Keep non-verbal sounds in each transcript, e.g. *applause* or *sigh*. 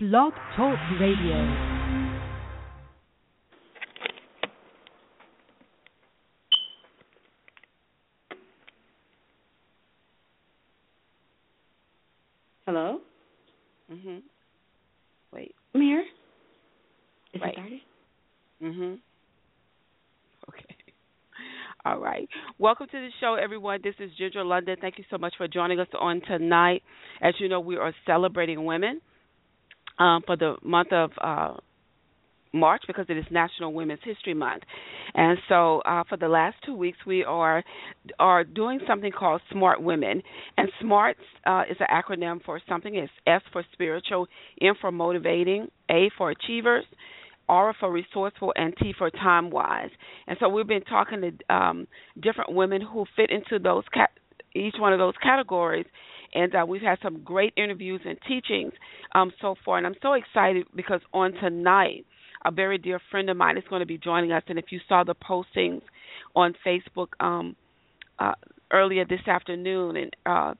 Blog Talk Radio. Hello? Mhm. Wait. Mir? Is Wait. it started? Mhm. Okay. *laughs* All right. Welcome to the show, everyone. This is Ginger London. Thank you so much for joining us on tonight. As you know, we are celebrating women um, for the month of uh, March because it is National Women's History Month, and so uh, for the last two weeks we are are doing something called Smart Women, and SMART uh, is an acronym for something. It's S for spiritual, M for motivating, A for achievers, R for resourceful, and T for time wise. And so we've been talking to um, different women who fit into those cat- each one of those categories, and uh, we've had some great interviews and teachings um, so far. And I'm so excited because on tonight, a very dear friend of mine is going to be joining us. And if you saw the postings on Facebook um, uh, earlier this afternoon, and uh,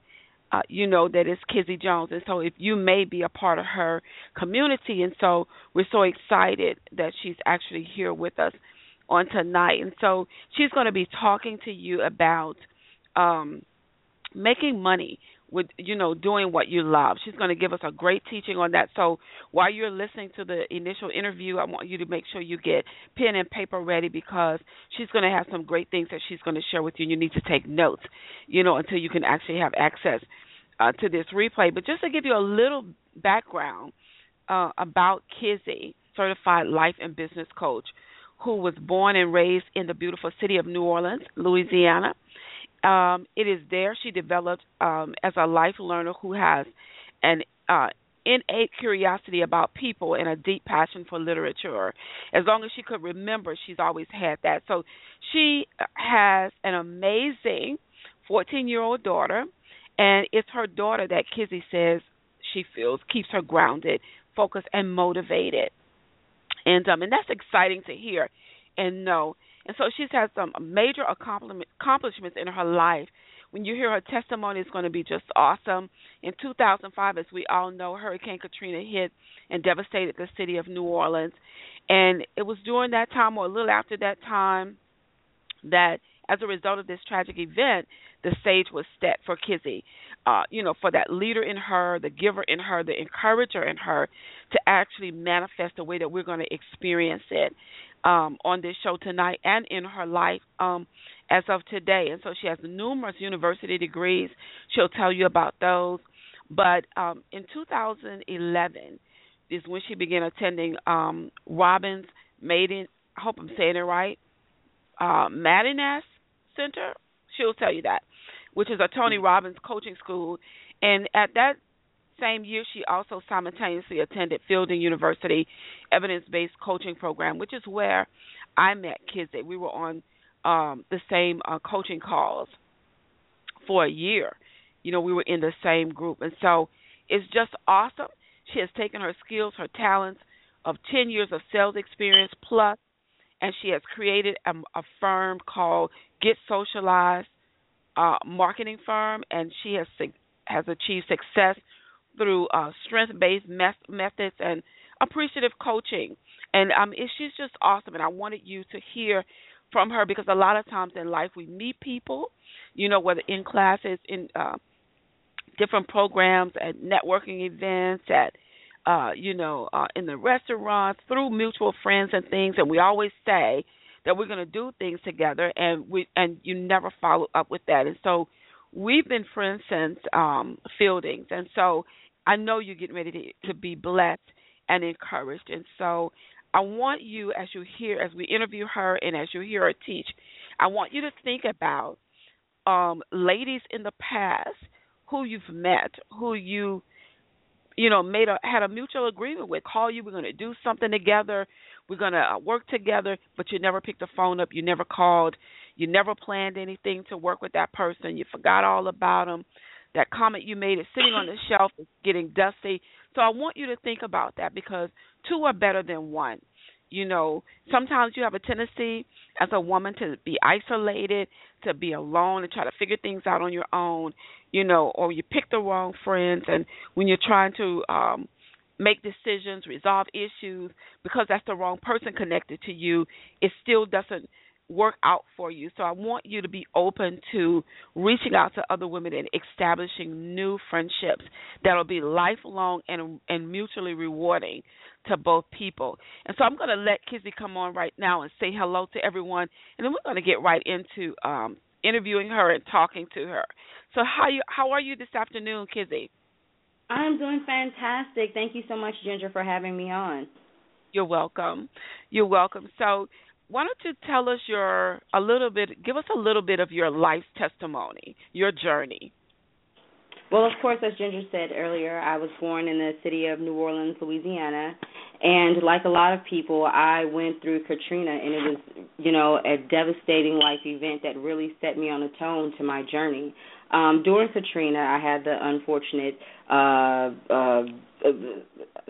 uh, you know that it's Kizzie Jones, and so if you may be a part of her community, and so we're so excited that she's actually here with us on tonight, and so she's going to be talking to you about um, making money with you know doing what you love. She's going to give us a great teaching on that. So while you're listening to the initial interview, I want you to make sure you get pen and paper ready because she's going to have some great things that she's going to share with you. and You need to take notes, you know, until you can actually have access uh, to this replay. But just to give you a little background uh, about Kizzie, certified life and business coach, who was born and raised in the beautiful city of New Orleans, Louisiana. Um, it is there she developed um, as a life learner who has an uh, innate curiosity about people and a deep passion for literature. As long as she could remember, she's always had that. So she has an amazing 14 year old daughter, and it's her daughter that Kizzie says she feels keeps her grounded, focused, and motivated. And um, and that's exciting to hear and know. And so she's had some major accomplishments in her life. When you hear her testimony, it's going to be just awesome. In 2005, as we all know, Hurricane Katrina hit and devastated the city of New Orleans. And it was during that time, or a little after that time, that as a result of this tragic event, the stage was set for Kizzie. Uh, you know, for that leader in her, the giver in her, the encourager in her to actually manifest the way that we're going to experience it um, on this show tonight and in her life um, as of today. And so she has numerous university degrees. She'll tell you about those. But um, in 2011 is when she began attending um, Robbins Maiden. I hope I'm saying it right. Uh, Center. She'll tell you that, which is a Tony Robbins coaching school. And at that same year, she also simultaneously attended Fielding University Evidence Based Coaching Program, which is where I met Kizzie. We were on um, the same uh, coaching calls for a year. You know, we were in the same group. And so it's just awesome. She has taken her skills, her talents of 10 years of sales experience plus, and she has created a, a firm called Get Socialized uh, Marketing Firm, and she has has achieved success through uh, strength-based mes- methods and appreciative coaching. And um, she's just awesome. And I wanted you to hear from her because a lot of times in life we meet people, you know, whether in classes, in uh, different programs, at networking events, at uh, you know, uh, in the restaurants, through mutual friends and things. And we always say that we're going to do things together, and we and you never follow up with that. And so we've been friends since um, Fieldings, and so I know you're getting ready to, to be blessed and encouraged. And so I want you, as you hear, as we interview her and as you hear her teach, I want you to think about um, ladies in the past who you've met, who you, you know, made a had a mutual agreement with. Call you, we're going to do something together, we're going to uh, work together, but you never picked the phone up, you never called, you never planned anything to work with that person, you forgot all about them that comment you made is sitting on the *laughs* shelf is getting dusty. So I want you to think about that because two are better than one. You know, sometimes you have a tendency as a woman to be isolated, to be alone and try to figure things out on your own, you know, or you pick the wrong friends and when you're trying to um make decisions, resolve issues because that's the wrong person connected to you, it still doesn't work out for you. So I want you to be open to reaching out to other women and establishing new friendships that'll be lifelong and and mutually rewarding to both people. And so I'm going to let Kizzie come on right now and say hello to everyone, and then we're going to get right into um, interviewing her and talking to her. So how you how are you this afternoon, Kizzie? I'm doing fantastic. Thank you so much, Ginger, for having me on. You're welcome. You're welcome. So why don't you tell us your a little bit give us a little bit of your life testimony, your journey. Well, of course, as Ginger said earlier, I was born in the city of New Orleans, Louisiana, and like a lot of people, I went through Katrina, and it was, you know, a devastating life event that really set me on a tone to my journey. Um, during Katrina, I had the unfortunate uh, uh,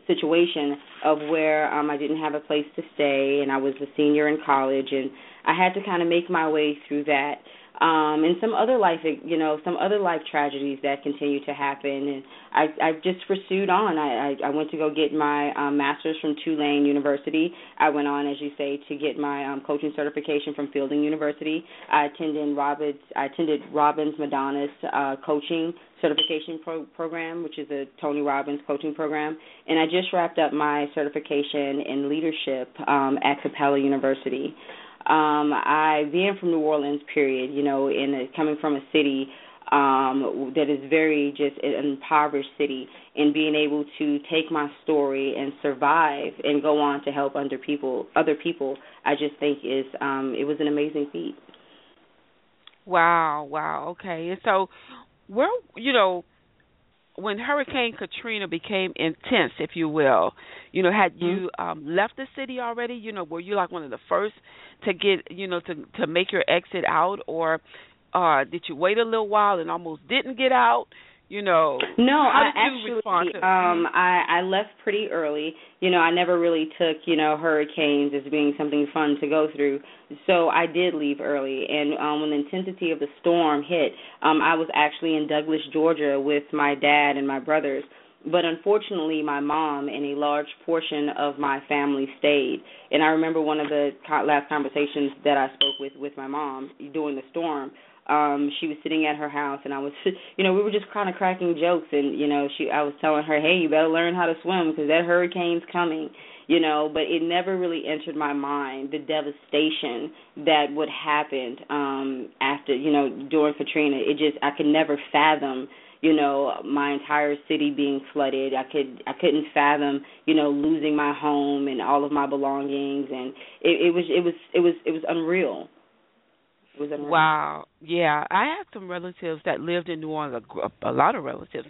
situation of where um, I didn't have a place to stay, and I was a senior in college, and I had to kind of make my way through that um, and some other life, you know, some other life tragedies that continue to happen. And I, I just pursued on. I, I, I went to go get my um, master's from Tulane University. I went on, as you say, to get my um, coaching certification from Fielding University. I attended Robbins. I attended Robbins Madanes uh, coaching certification pro- program, which is a Tony Robbins coaching program. And I just wrapped up my certification in leadership um, at Capella University. Um, I being from New Orleans, period, you know, in a, coming from a city um that is very just an impoverished city and being able to take my story and survive and go on to help other people other people I just think is um it was an amazing feat. Wow, wow, okay. And so where you know when Hurricane Katrina became intense, if you will, you know, had you mm-hmm. um left the city already? You know, were you like one of the first to get, you know, to to make your exit out, or uh did you wait a little while and almost didn't get out? You know no i actually um i i left pretty early. You know i never really took you know hurricanes as being something fun to go through. So i did leave early. And um when the intensity of the storm hit um i was actually in douglas georgia with my dad and my brothers. But unfortunately my mom and a large portion of my family stayed. And i remember one of the last conversations that i spoke with with my mom during the storm um she was sitting at her house and I was *laughs* you know we were just kind of cracking jokes and you know she I was telling her hey you better learn how to swim because that hurricane's coming you know but it never really entered my mind the devastation that would happen um after you know during Katrina. It just I could never fathom you know my entire city being flooded. I could i couldn't fathom you know losing my home and all of my belongings and it, it was it was it was it was unreal was wow. Yeah, I had some relatives that lived in New Orleans. A, a lot of relatives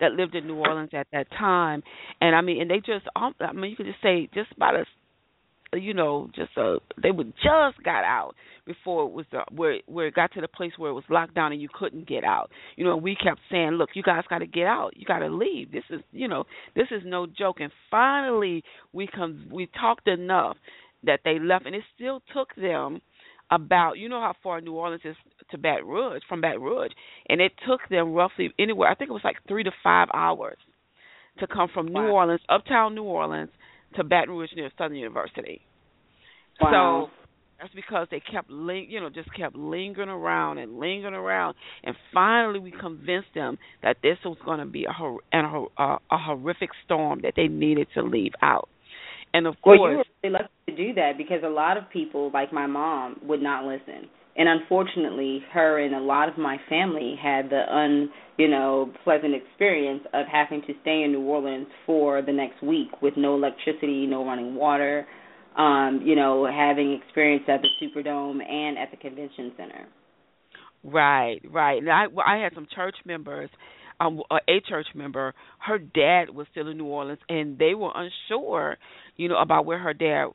that lived in New Orleans at that time, and I mean, and they just, I mean, you could just say just about a, you know, just a, they would just got out before it was uh, where where it got to the place where it was locked down and you couldn't get out. You know, we kept saying, look, you guys got to get out. You got to leave. This is, you know, this is no joke. And finally, we come, we talked enough that they left, and it still took them about you know how far New Orleans is to Baton Rouge from Baton Rouge, and it took them roughly anywhere. I think it was like three to five hours to come from wow. New Orleans, uptown New Orleans, to Baton Rouge near Southern University. Wow. So that's because they kept ling- you know just kept lingering around and lingering around, and finally we convinced them that this was going to be a, hor- a, a, uh, a horrific storm that they needed to leave out. And of well, you were really lucky to do that because a lot of people, like my mom, would not listen. And unfortunately, her and a lot of my family had the un, you know, pleasant experience of having to stay in New Orleans for the next week with no electricity, no running water, um, you know, having experience at the Superdome and at the convention center. Right, right. And I I had some church members um, a church member, her dad was still in New Orleans, and they were unsure, you know, about where her dad,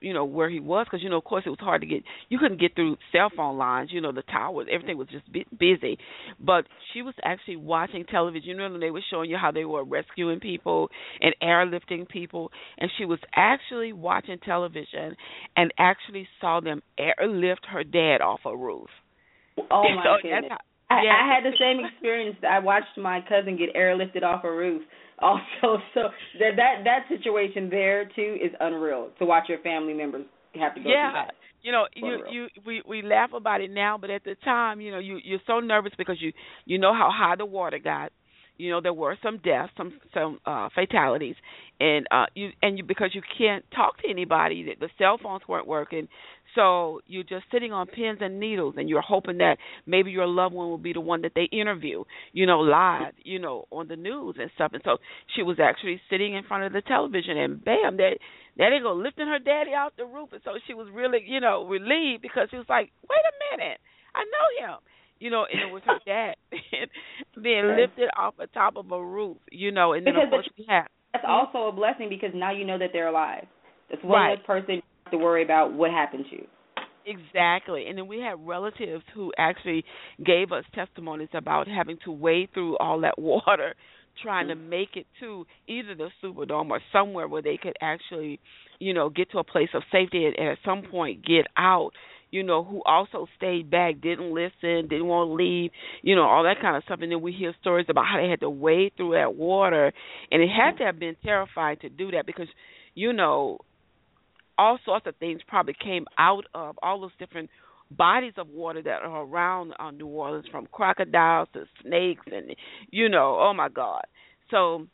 you know, where he was, because you know, of course, it was hard to get. You couldn't get through cell phone lines, you know, the towers, everything was just busy. But she was actually watching television. You know, and they were showing you how they were rescuing people and airlifting people, and she was actually watching television and actually saw them airlift her dad off a roof. Oh *laughs* my so goodness! I, I had the same experience. I watched my cousin get airlifted off a roof also. *laughs* So that that that situation there too is unreal to watch your family members have to go yeah. through that. You know, you you we we laugh about it now, but at the time, you know, you you're so nervous because you you know how high the water got. You know there were some deaths, some some uh fatalities, and uh you and you because you can't talk to anybody, the cell phones weren't working, so you're just sitting on pins and needles, and you're hoping that maybe your loved one will be the one that they interview, you know, live, you know, on the news and stuff. And so she was actually sitting in front of the television, and bam, that that they go lifting her daddy off the roof, and so she was really, you know, relieved because she was like, wait a minute, I know him. You know, and it was her *laughs* dad being lifted off the top of a roof, you know, and then because of course we have that's also a blessing because now you know that they're alive. That's one right. less person to worry about what happened to. You. Exactly. And then we have relatives who actually gave us testimonies about having to wade through all that *laughs* water trying to mm-hmm. make it to either the Superdome or somewhere where they could actually, you know, get to a place of safety and, and at some point get out. You know, who also stayed back, didn't listen, didn't want to leave, you know, all that kind of stuff. And then we hear stories about how they had to wade through that water, and it had to have been terrifying to do that because, you know, all sorts of things probably came out of all those different bodies of water that are around uh, New Orleans, from crocodiles to snakes, and you know, oh my God. So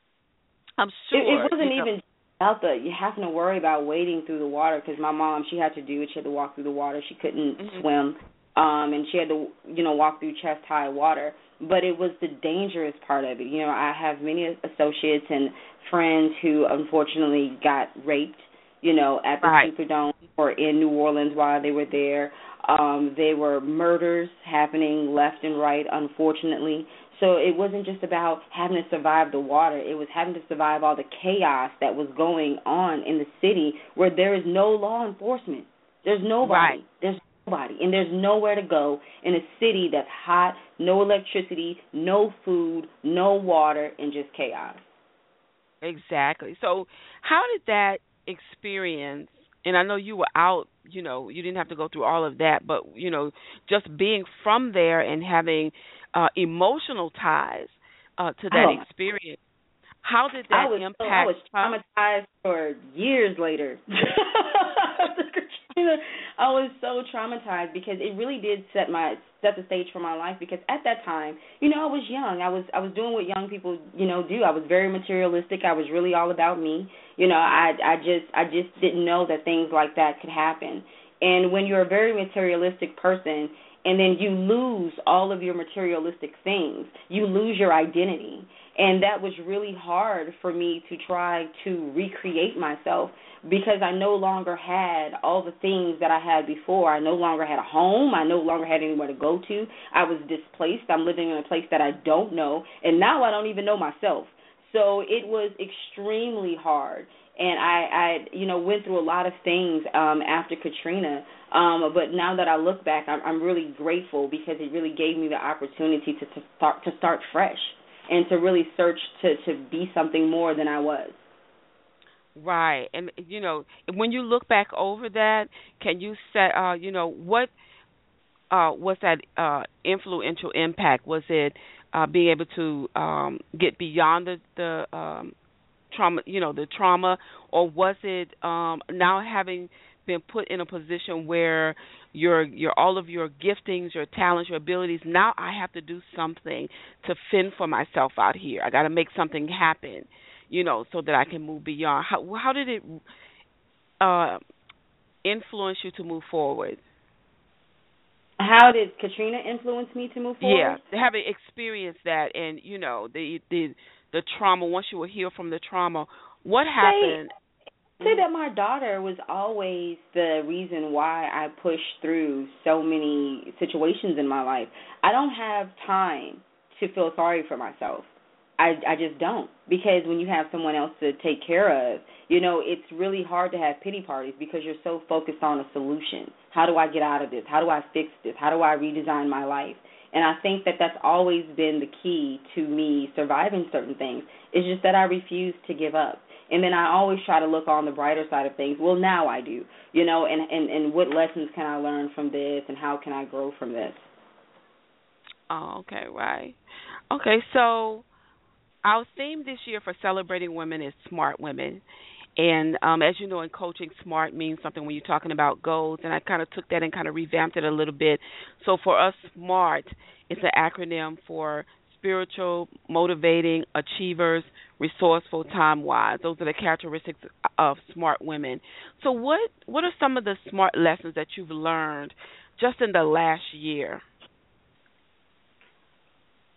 I'm sure it, it wasn't you know, even about the you having to worry about wading through the water because my mom she had to do it. She had to walk through the water. She couldn't Mhm. swim, um, and she had to you know walk through chest high water. But it was the dangerous part of it. You know, I have many associates and friends who unfortunately got raped. You know, at the Right. Superdome or in New Orleans while they were there. Um, there were murders happening left and right, unfortunately. So it wasn't just about having to survive the water, it was having to survive all the chaos that was going on in the city where there is no law enforcement. There's nobody. Right. There's nobody. And there's nowhere to go in a city that's hot, no electricity, no food, no water, and just chaos. Exactly. So, how did that experience? And I know you were out. You know, you didn't have to go through all of that, but you know, just being from there and having uh emotional ties uh to that Oh. experience. How did I that was impact? I was traumatized for years later. *laughs* *laughs* *laughs* I was so traumatized because it really did set my set the stage for my life because at that time, you know, I was young. I was I was doing what young people, you know, do. I was very materialistic. I was really all about me. You know, I I just I just didn't know that things like that could happen. And when you're a very materialistic person and then you lose all of your materialistic things, you lose your identity. And that was really hard for me to try to recreate myself because I no longer had all the things that I had before. I no longer had a home. I no longer had anywhere to go to. I was displaced. I'm living in a place that I don't know. And now I don't even know myself. So it was extremely hard. And I, I, you know, went through a lot of things um, after Katrina. Um, but now that I look back, I'm, I'm really grateful because it really gave me the opportunity to, to start to start fresh and to really search to to be something more than I was. Right. And you know, when you look back over that, can you say uh, you know, what uh was that uh influential impact? Was it uh being able to um get beyond the the um trauma, you know, the trauma or was it um now having been put in a position where your your all of your giftings, your talents, your abilities. Now I have to do something to fend for myself out here. I got to make something happen, you know, so that I can move beyond. How how did it uh, influence you to move forward? How did Katrina influence me to move forward? Yeah, having experienced that, and you know the the the trauma. Once you were healed from the trauma, what happened? Say mm-hmm. that my daughter was always the reason why I pushed through so many situations in my life. I don't have time to feel sorry for myself. I I just don't because when you have someone else to take care of, you know, it's really hard to have pity parties because you're so focused on a solution. How do I get out of this? How do I fix this? How do I redesign my life? And I think that that's always been the key to me surviving certain things. It's just that I refuse to give up and then I always try to look on the brighter side of things. Well, now I do, you know, and and and what lessons can I learn from this, and how can I grow from this? Oh, okay, right. Okay, so our theme this year for celebrating women is smart women. And um, as you know, in coaching, SMART means something when you're talking about goals. And I kind of took that and kind of revamped it a little bit. So for us, SMART is an acronym for spiritual, motivating, achievers, resourceful, time wise. Those are the characteristics of smart women. So what what are some of the smart lessons that you've learned just in the last year?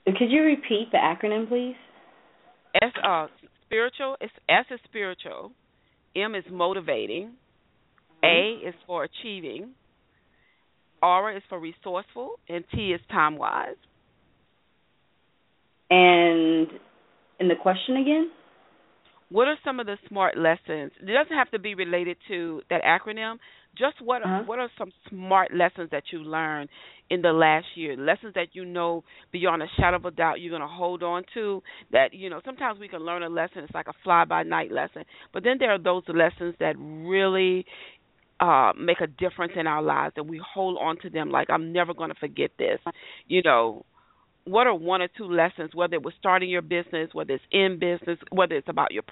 Could you repeat the acronym please? S uh spiritual is S is spiritual, M is motivating, mm-hmm. A is for achieving, R is for resourceful, and T is time wise. And in the question again? What are some of the smart lessons? It doesn't have to be related to that acronym. Just what uh-huh. what are some smart lessons that you learned in the last year? Lessons that you know beyond a shadow of a doubt you're going to hold on to. That you know sometimes we can learn a lesson. It's like a fly by night lesson, but then there are those lessons that really uh make a difference in our lives and we hold on to them like I'm never going to forget this. You know, what are one or two lessons, whether it was starting your business, whether it's in business, whether it's about your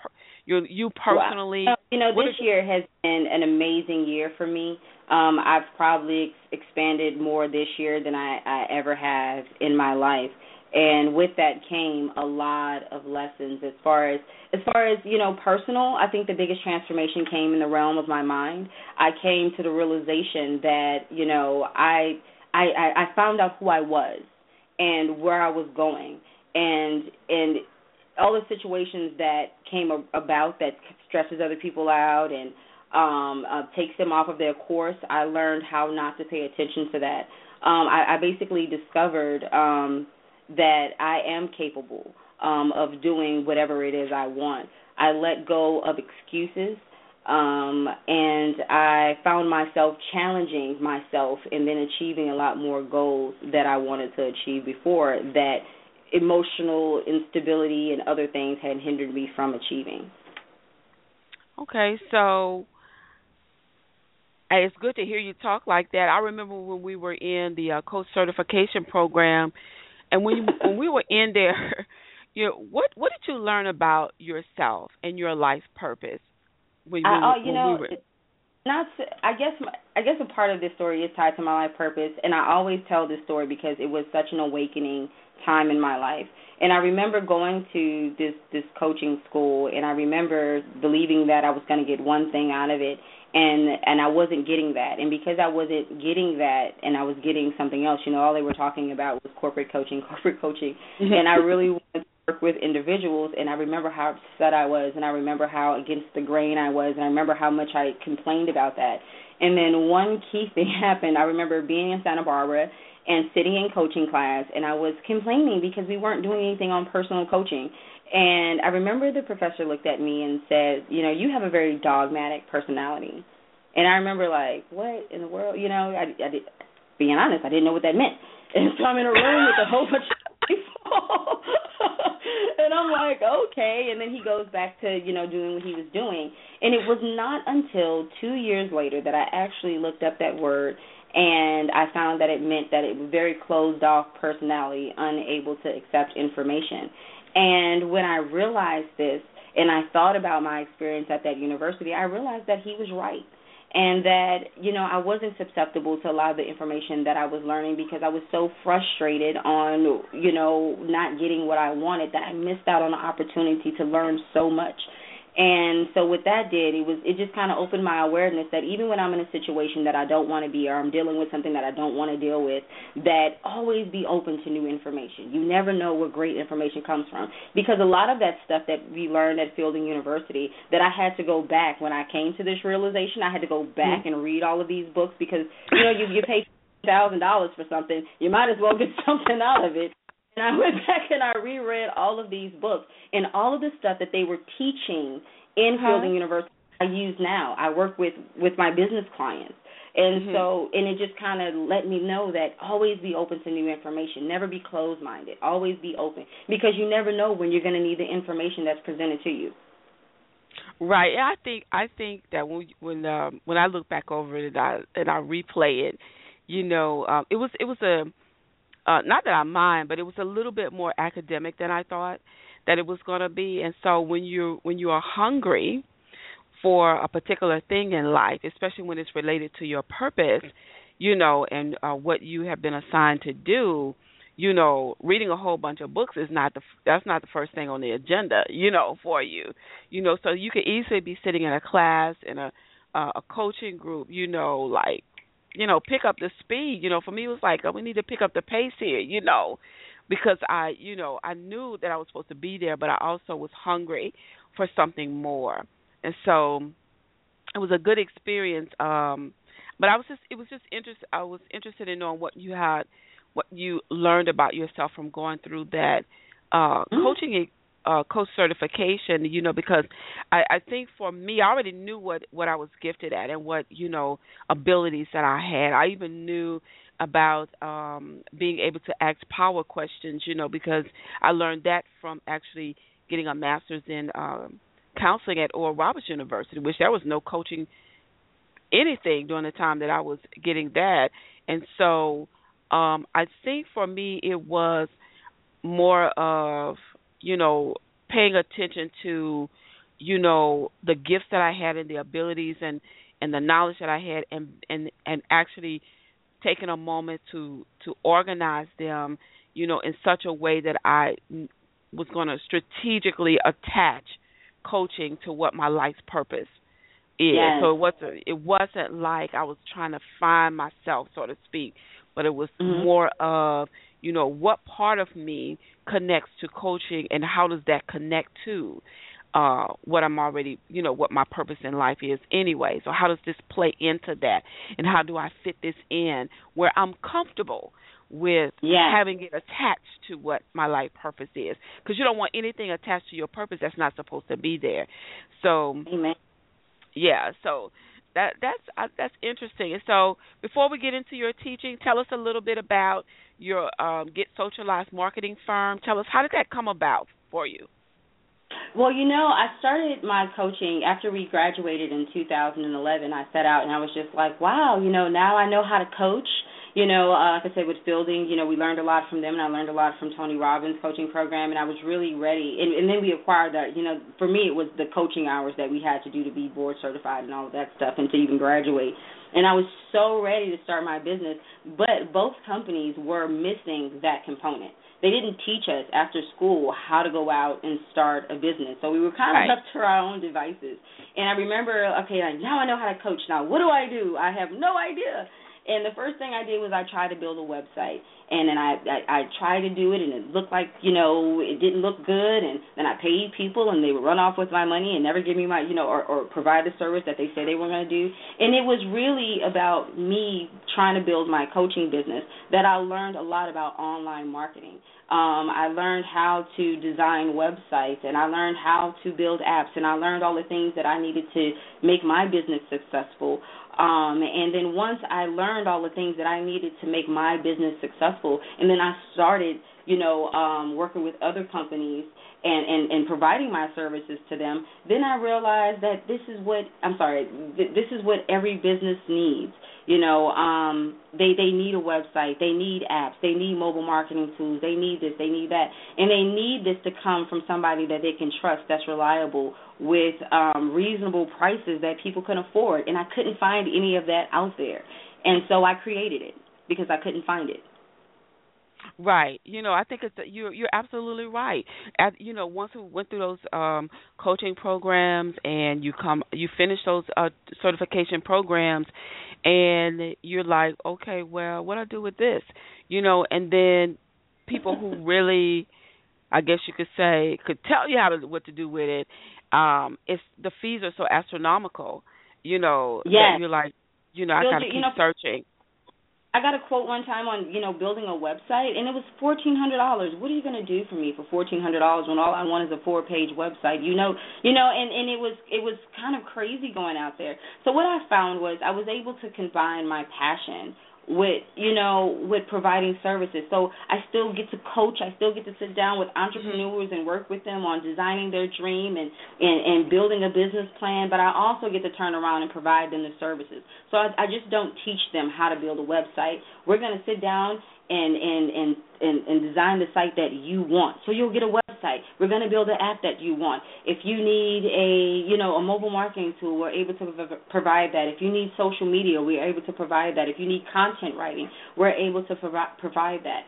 your you personally? Wow. You know, this year has been an amazing year for me. Um, I've probably ex- expanded more this year than I, I ever have in my life, and with that came a lot of lessons as far as as far as you know personal. I think the biggest transformation came in the realm of my mind. I came to the realization that you know I I, I found out who I was and where I was going, and and all the situations that came about that stresses other people out and um, uh, takes them off of their course. I learned how not to pay attention to that. Um, I, I basically discovered um, that I am capable um, of doing whatever it is I want. I let go of excuses um, and I found myself challenging myself and then achieving a lot more goals that I wanted to achieve before that emotional instability and other things had hindered me from achieving. Okay, so it's good to hear you talk like that. I remember when we were in the uh, coach certification program, and when you, when we were in there, *laughs* you know, what what did you learn about yourself and your life purpose? When, when, I, oh, you know, we were... not. I guess my, I guess a part of this story is tied to my life purpose, and I always tell this story because it was such an awakening time in my life. And I remember going to this this coaching school, and I remember believing that I was going to get one thing out of it, and and I wasn't getting that. And because I wasn't getting that, and I was getting something else, you know, all they were talking about was corporate coaching, *laughs* corporate coaching, *laughs* and I really wanted work with individuals and I remember how upset I was and I remember how against the grain I was and I remember how much I complained about that. And then one key *laughs* thing happened. I remember being in Santa Barbara and sitting in coaching class and I was complaining because we weren't doing anything on personal coaching. And I remember the professor looked at me and said, "You know, you have a very dogmatic personality." And I remember like, "What in the world?" You know, I, I did, being honest, I didn't know what that meant. *laughs* And so I'm in a room with a whole bunch of people *laughs* and I'm like, okay. And then he goes back to, you know, doing what he was doing. And it was not until two years later that I actually looked up that word and I found that it meant that it was very closed off personality, unable to accept information. And when I realized this and I thought about my experience at that university, I realized that he was right and that you know I wasn't susceptible to a lot of the information that I was learning because I was so frustrated on you know not getting what I wanted that I missed out on the opportunity to learn so much and so what that did, it was it just kind of opened my awareness that even when I'm in a situation that I don't want to be or I'm dealing with something that I don't want to deal with, that always be open to new information. You never know where great information comes from because a lot of that stuff that we learned at Fielding University that I had to go back when I came to this realization, I had to go back and read all of these books because you know you you pay *laughs* thousand dollars for something, you might as well get *laughs* something out of it. And I *laughs* went back and I reread all of these books and all of the stuff that they were teaching in uh-huh. Fielding University. I use now. I work with with my business clients. And mm-hmm. so, and it just kind of let me know that always be open to new information. Never be closed minded. Always be open because you never know when you're going to need the information that's presented to you. Right. I think I think that when when um, when I look back over it and I and I replay it, you know, um, it was it was a uh, not that I mind, but it was a little bit more academic than I thought. that it was going to be. And so when you when you are hungry for a particular thing in life, especially when it's related to your purpose, you know, and uh, what you have been assigned to do, you know, reading a whole bunch of books is not the that's not the first thing on the agenda, you know, for you. You know, so you could easily be sitting in a class in a uh, a coaching group, you know, like you know, pick up the speed. You know, for me it was like oh, we need to pick up the pace here, you know, because I, you know, I knew that I was supposed to be there, but I also was hungry for something more. And so it was a good experience um but I was just it was just interest I was interested in knowing what you had what you learned about yourself from going through that uh mm-hmm. coaching uh coach certification you know because I I think for me I already knew what what I was gifted at and what you know abilities that I had I even knew about um being able to ask power questions you know because I learned that from actually getting a master's in um counseling at Oral Roberts University which there was no coaching anything during the time that I was getting that. And so um I think for me it was more of, you know, paying attention to, you know, the gifts that I had and the abilities and and the knowledge that I had and and and actually taking a moment to to organize them, you know, in such a way that I was going to strategically attach coaching to what my life's purpose is. Yes. So it wasn't it wasn't like I was trying to find myself, so to speak, but it was mm-hmm. more of you know what part of me connects to coaching and how does that connect to uh what I'm already you know what my purpose in life is anyway. So how does this play into that? And how do I fit this in where I'm comfortable with yes. having it attached to what my life purpose is? Because you don't want anything attached to your purpose that's not supposed to be there. So Amen. Yeah so that that's uh, that's interesting. And so before we get into your teaching tell us a little bit about your um, get socialized marketing firm. Tell us how did that come about for you? Well, you know, I started my coaching after we graduated in 2011. I set out and I was just like, wow, you know, now I know how to coach you know, uh, like I said, with Fielding, you know, we learned a lot from them, and I learned a lot from Tony Robbins' coaching program, and I was really ready. And, and then we acquired that, you know, for me, it was the coaching hours that we had to do to be board certified and all of that stuff, and to even graduate. And I was so ready to start my business, but both companies were missing that component. They didn't teach us after school how to go out and start a business, so we were kind of right. left to our own devices. And I remember, okay, now I know how to coach. Now, what do I do? I have no idea. And the first thing I did was I tried to build a website, and then I, I I tried to do it, and it looked like you know it didn't look good, and then I paid people, and they would run off with my money and never give me my you know or or provide the service that they said they were going to do. And it was really about me trying to build my coaching business that I learned a lot about online marketing. Um, I learned how to design websites, and I learned how to build apps, and I learned all the things that I needed to make my business successful. Um, and then once I learned all the things that I needed to make my business successful, and then I started, you know, um, working with other companies and, and, and providing my services to them, then I realized that this is what I'm sorry, th- this is what every business needs. You know, um, they they need a website, they need apps, they need mobile marketing tools, they need this, they need that, and they need this to come from somebody that they can trust, that's reliable, with um, reasonable prices that people can afford. And I couldn't find any of that out there, and so I created it because I couldn't find it. Right. You know, I think it's you're you're absolutely right. At, you know, once we went through those um coaching programs and you come you finish those uh certification programs and you're like, "Okay, well, what do I do with this?" You know, and then people who *laughs* really I guess you could say could tell you how to what to do with it. Um it's the fees are so astronomical, you know, yes. that you're like, you know, I got to keep you know, searching. I got a quote one time on you know building a website, and it was fourteen hundred dollars. What are you going to do for me for fourteen hundred dollars when all I want is a four page website? You know, you know, and and it was it was kind of crazy going out there. So what I found was I was able to combine my passion with you know with providing services. So i still get to coach. I still get to sit down with mm-hmm. entrepreneurs and work with them on designing their dream and and, and building a business plan but i also get to turn around and provide them the services. So i, I just don't teach them how to build a website. We're going to sit down and, and and and and design the site that you want. So you'll get a website website. We're going to build the app that you want. If you need a, you know, a mobile marketing tool, we're able to provide that. If you need social media, we're able to provide that. If you need content writing, we're able to provi- provide that.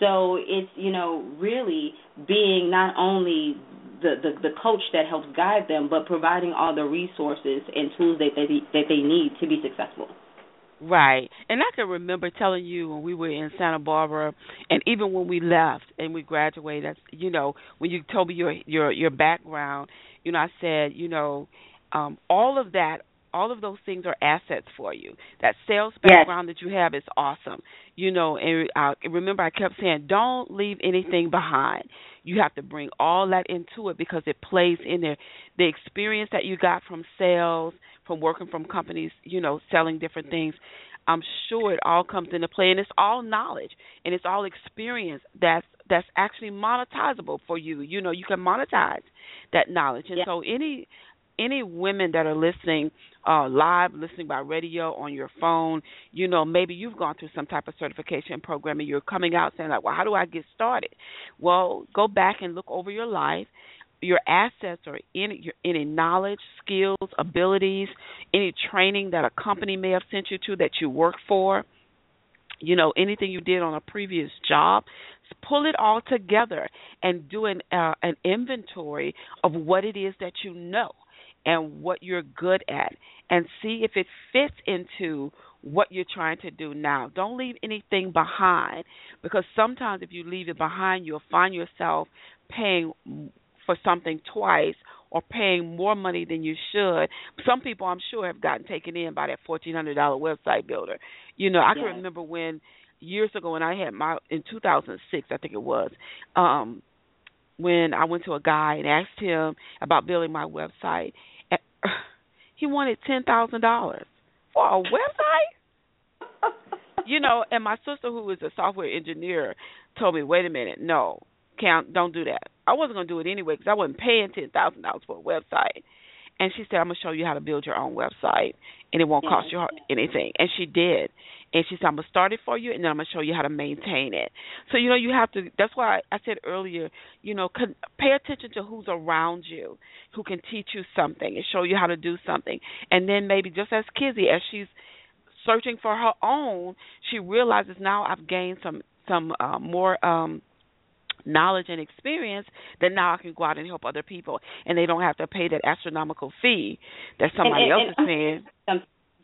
So it's, you know, really being not only the, the the coach that helps guide them, but providing all the resources and tools that they that they need to be successful. Right. And I can remember telling you when we were in Santa Barbara and even when we left and we graduated, you know, when you told me your your your background, you know, I said, you know, um all of that all of those things are assets for you. That sales background yes. that you have is awesome. You know, and I remember I kept saying, don't leave anything behind. You have to bring all that into it because it plays in there. The experience that you got from sales, from working from companies, you know, selling different things. I'm sure it all comes into play, and it's all knowledge and it's all experience that's that's actually monetizable for you. You know, you can monetize that knowledge, and yeah. so any any women that are listening uh live listening by radio on your phone you know maybe you've gone through some type of certification program and you're coming out saying like well how do i get started well go back and look over your life your assets or any any knowledge, skills, abilities, any training that a company may have sent you to that you work for, you know, anything you did on a previous job, pull it all together and do an uh, an inventory of what it is that you know and what you're good at and see if it fits into what you're trying to do now. Don't leave anything behind because sometimes if you leave it behind, you'll find yourself paying for something twice or paying more money than you should. Some people, I'm sure, have gotten taken in by that fourteen hundred dollar website builder. You know, I yes. can remember when years ago when I had my in 2006, I think it was, um, when I went to a guy and asked him about building my website. And, uh, *sighs* he wanted ten thousand dollars for a website. you know, and my sister, who is a software engineer, told me, "Wait a minute, no, can't, don't do that." I wasn't gonna do it anyway because I wasn't paying ten thousand dollars for a website. And she said, "I'm gonna show you how to build your own website, and it won't cost you anything." And she did. And she said, "I'm gonna start it for you, and then I'm gonna show you how to maintain it." So you know, you have to. That's why I said earlier, you know, pay attention to who's around you, who can teach you something and show you how to do something. And then maybe just as Kizzie, as she's searching for her own, she realizes now I've gained some some uh, more um knowledge and experience, then now I can go out and help other people, and they don't have to pay that astronomical fee that somebody and, and, else is paying.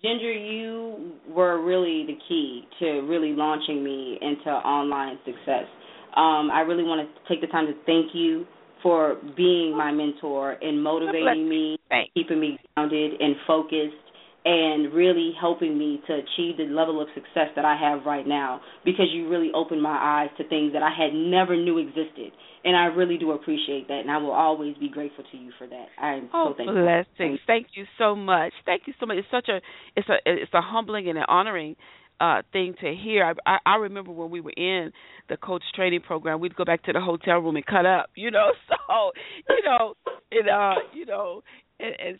Ginger, you were really the key to really launching me into online success. Um, I really want to take the time to thank you for being my mentor and motivating me, keeping me grounded and focused and really helping me to achieve the level of success that I have right now because you really opened my eyes to things that I had never knew existed. And I really do appreciate that and I will always be grateful to you for that. I'm oh, so thankful. blessings. Thank you so much. Thank you so much. It's such a it's a it's a humbling and an honoring uh thing to hear. I, I I remember when we were in the coach training program, we'd go back to the hotel room and cut up, you know. *laughs* So, you know, it uh, you know, and, and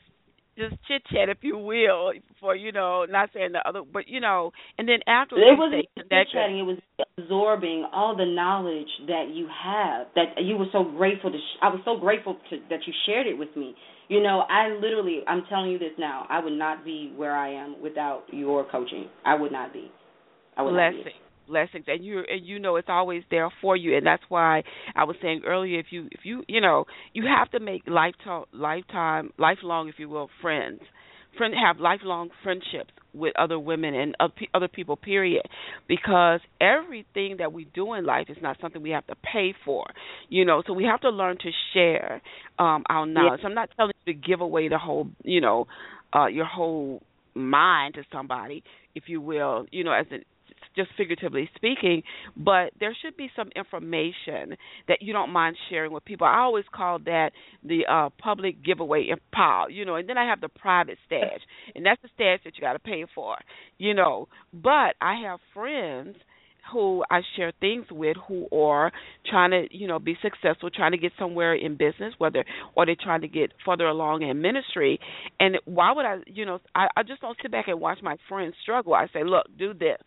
just chit chat, if you will, for you know, not saying the other, but you know, and then after it wasn't chit chatting; it was absorbing all the knowledge that you have. That you were so grateful to. Sh- I was so grateful to, that you shared it with me. You know, I literally, I'm telling you this now. I would not be where I am without your coaching. I would not be. I would Blessing. not be blessings and you and you know it's always there for you and that's why I was saying earlier if you if you you know you have to make lifetime lifetime lifelong if you will friends. Friend have lifelong friendships with other women and other people period. Because everything that we do in life is not something we have to pay for you know so we have to learn to share um our knowledge. Yeah. i'm not telling you to give away the whole you know uh your whole mind to somebody if you will you know as an just figuratively speaking, but there should be some information that you don't mind sharing with people. I always call that the uh public giveaway pile, you know, and then I have the private stash, and that's the stash that you got to pay for, you know. But I have friends who I share things with who are trying to, you know, be successful, trying to get somewhere in business, whether or they're trying to get further along in ministry. And why would I, you know, I, I just don't sit back and watch my friends struggle. I say, look, do this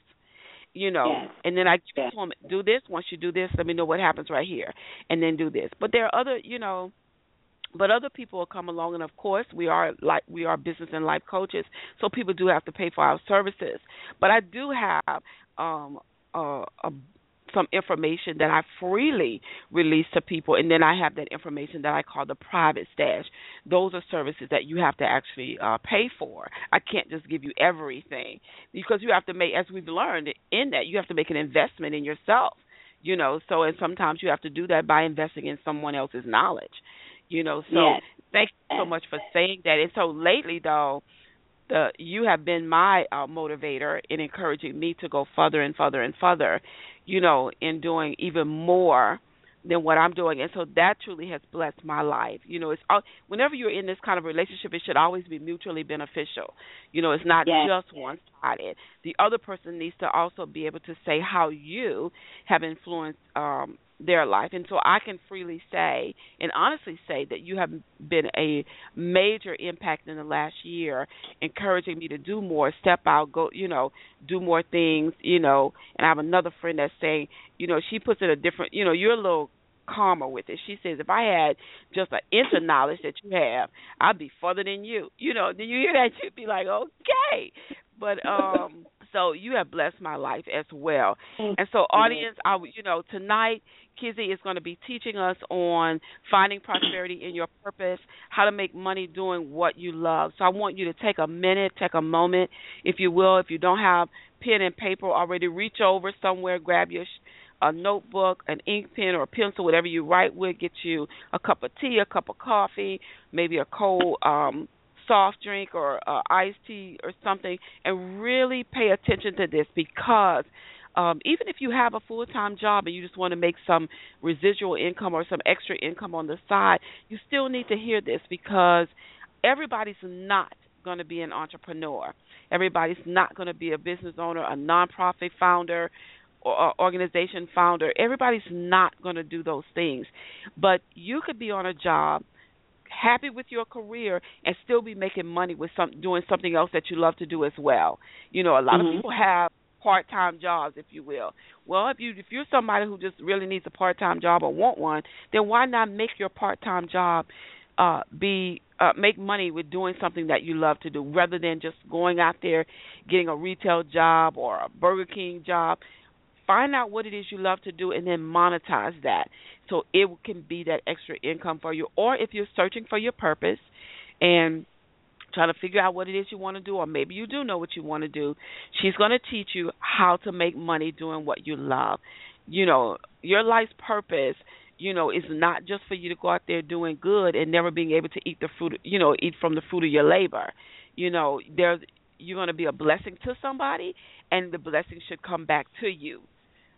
you know, yes. and then I give yes. to them, do this. Once you do this, let me know what happens right here, and then do this. But there are other, you know, but other people will come along, and of course, we are like we are business and life coaches, so people do have to pay for our services. But I do have um, a, a some information that I freely release to people, and then I have that information that I call the private stash. Those are services that you have to actually uh, pay for. I can't just give you everything because you have to make, as we've learned in that, you have to make an investment in yourself. You know, so and sometimes you have to do that by investing in someone else's knowledge. You know, so yes. thank you so much for saying that. And so lately, though, the you have been my uh, motivator in encouraging me to go further and further and further, you know, in doing even more than what I'm doing, and so that truly has blessed my life. You know, it's all, whenever you're in this kind of relationship, it should always be mutually beneficial. You know, it's not yes. just one sided. The other person needs to also be able to say how you have influenced um, their life. And so I can freely say and honestly say that you have been a major impact in the last year, encouraging me to do more, step out, go, you know, do more things, you know. And I have another friend that's saying, you know, she puts it a different, you know, you're a little calmer with it. She says, if I had just an inch of knowledge that you have, I'd be further than you. You know, do you hear that? You'd be like, okay. But *laughs* um so you have blessed my life as well. And so audience, I you know, tonight Kizzie is going to be teaching us on finding prosperity in your purpose, how to make money doing what you love. So I want you to take a minute, take a moment, if you will. If you don't have pen and paper already, reach over somewhere, grab your a notebook, an ink pen, or a pencil, whatever you write with. Get you a cup of tea, a cup of coffee, maybe a cold um, soft drink or uh, iced tea or something, and really pay attention to this because um, even if you have a full time job and you just want to make some residual income or some extra income on the side, you still need to hear this because everybody's not going to be an entrepreneur. Everybody's not going to be a business owner, a nonprofit founder, or organization founder. Everybody's not going to do those things. But you could be on a job happy with your career and still be making money with some doing something else that you love to do as well. You know, a lot mm-hmm. of people have part-time jobs, if you will. Well, if you if you're somebody who just really needs a part-time job or want one, then why not make your part-time job uh be uh make money with doing something that you love to do rather than just going out there getting a retail job or a Burger King job. Find out what it is you love to do and then monetize that so it can be that extra income for you. Or if you're searching for your purpose and trying to figure out what it is you want to do, or maybe you do know what you want to do, she's going to teach you how to make money doing what you love. You know, your life's purpose, you know, is not just for you to go out there doing good and never being able to eat the fruit, you know, eat from the fruit of your labor. You know, there's you're going to be a blessing to somebody, and the blessing should come back to you.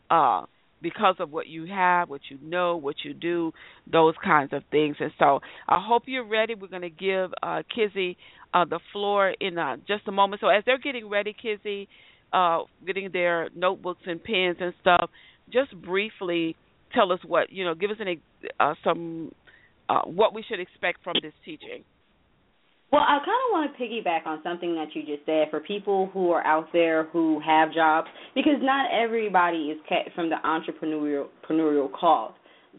Uh, because of what you have, what you know, what you do, those kinds of things. And so I hope you're ready. We're going to give uh, Kizzie uh, the floor in uh, just a moment. So as they're getting ready, Kizzie, uh, getting their notebooks and pens and stuff, just briefly tell us what you know. Give us uh, some uh, what we should expect from this teaching. Well, I kind of want to piggyback on something that you just said for people who are out there who have jobs, because not everybody is kept from the entrepreneurial entrepreneurial cause.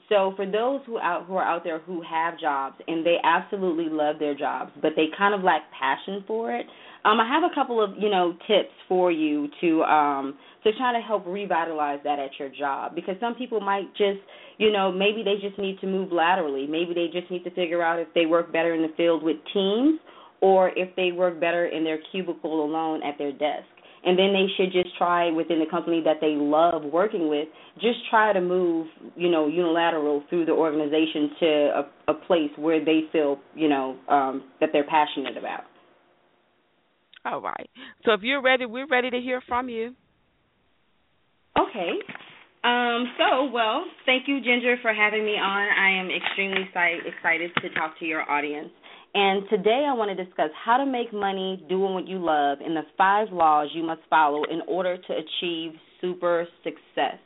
So for those who out who are out there who have jobs and they absolutely love their jobs, but they kind of lack passion for it, um, I have a couple of you know tips for you to um, to try to help revitalize that at your job because some people might just you know maybe they just need to move laterally, maybe they just need to figure out if they work better in the field with teams or if they work better in their cubicle alone at their desk. And then they should just try within the company that they love working with just try to move you know unilateral through the organization to a, a place where they feel you know um that they're passionate about all right. So if you're ready we're ready to hear from you. Okay. Um so well thank you ginger for having me on. I am extremely excited to talk to your audience. And today I want to discuss how to make money doing what you love and the five laws you must follow in order to achieve super success.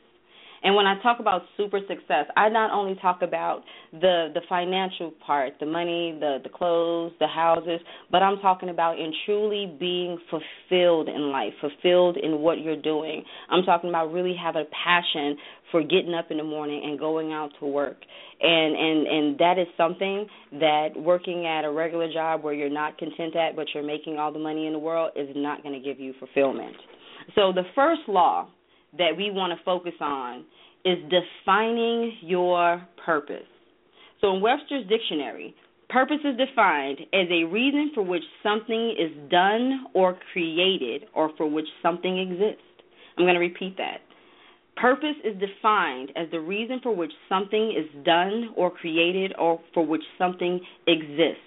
And when I talk about super success, I not only talk about the the financial part, the money, the the clothes, the houses, but I'm talking about in truly being fulfilled in life, fulfilled in what you're doing. I'm talking about really having a passion for getting up in the morning and going out to work. And and and that is something that working at a regular job where you're not content at but you're making all the money in the world is not going to give you fulfillment. So the first law that we want to focus on is defining your purpose. So in Webster's dictionary, purpose is defined as a reason for which something is done or created or for which something exists. I'm going to repeat that. Purpose is defined as the reason for which something is done or created or for which something exists.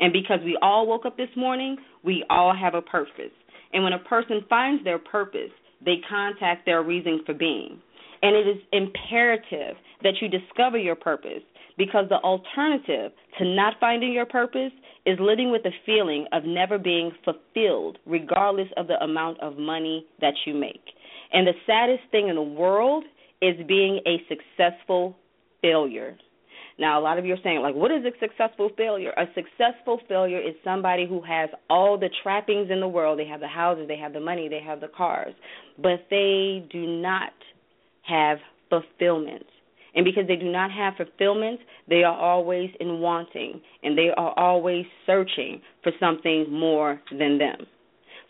And because we all woke up this morning, we all have a purpose. And when a person finds their purpose, they contact their reason for being. And it is imperative that you discover your purpose because the alternative to not finding your purpose is living with the feeling of never being fulfilled, regardless of the amount of money that you make. And the saddest thing in the world is being a successful failure. Now, a lot of you are saying, like, what is a successful failure? A successful failure is somebody who has all the trappings in the world. They have the houses, they have the money, they have the cars, but they do not have fulfillment. And because they do not have fulfillment, they are always in wanting and they are always searching for something more than them.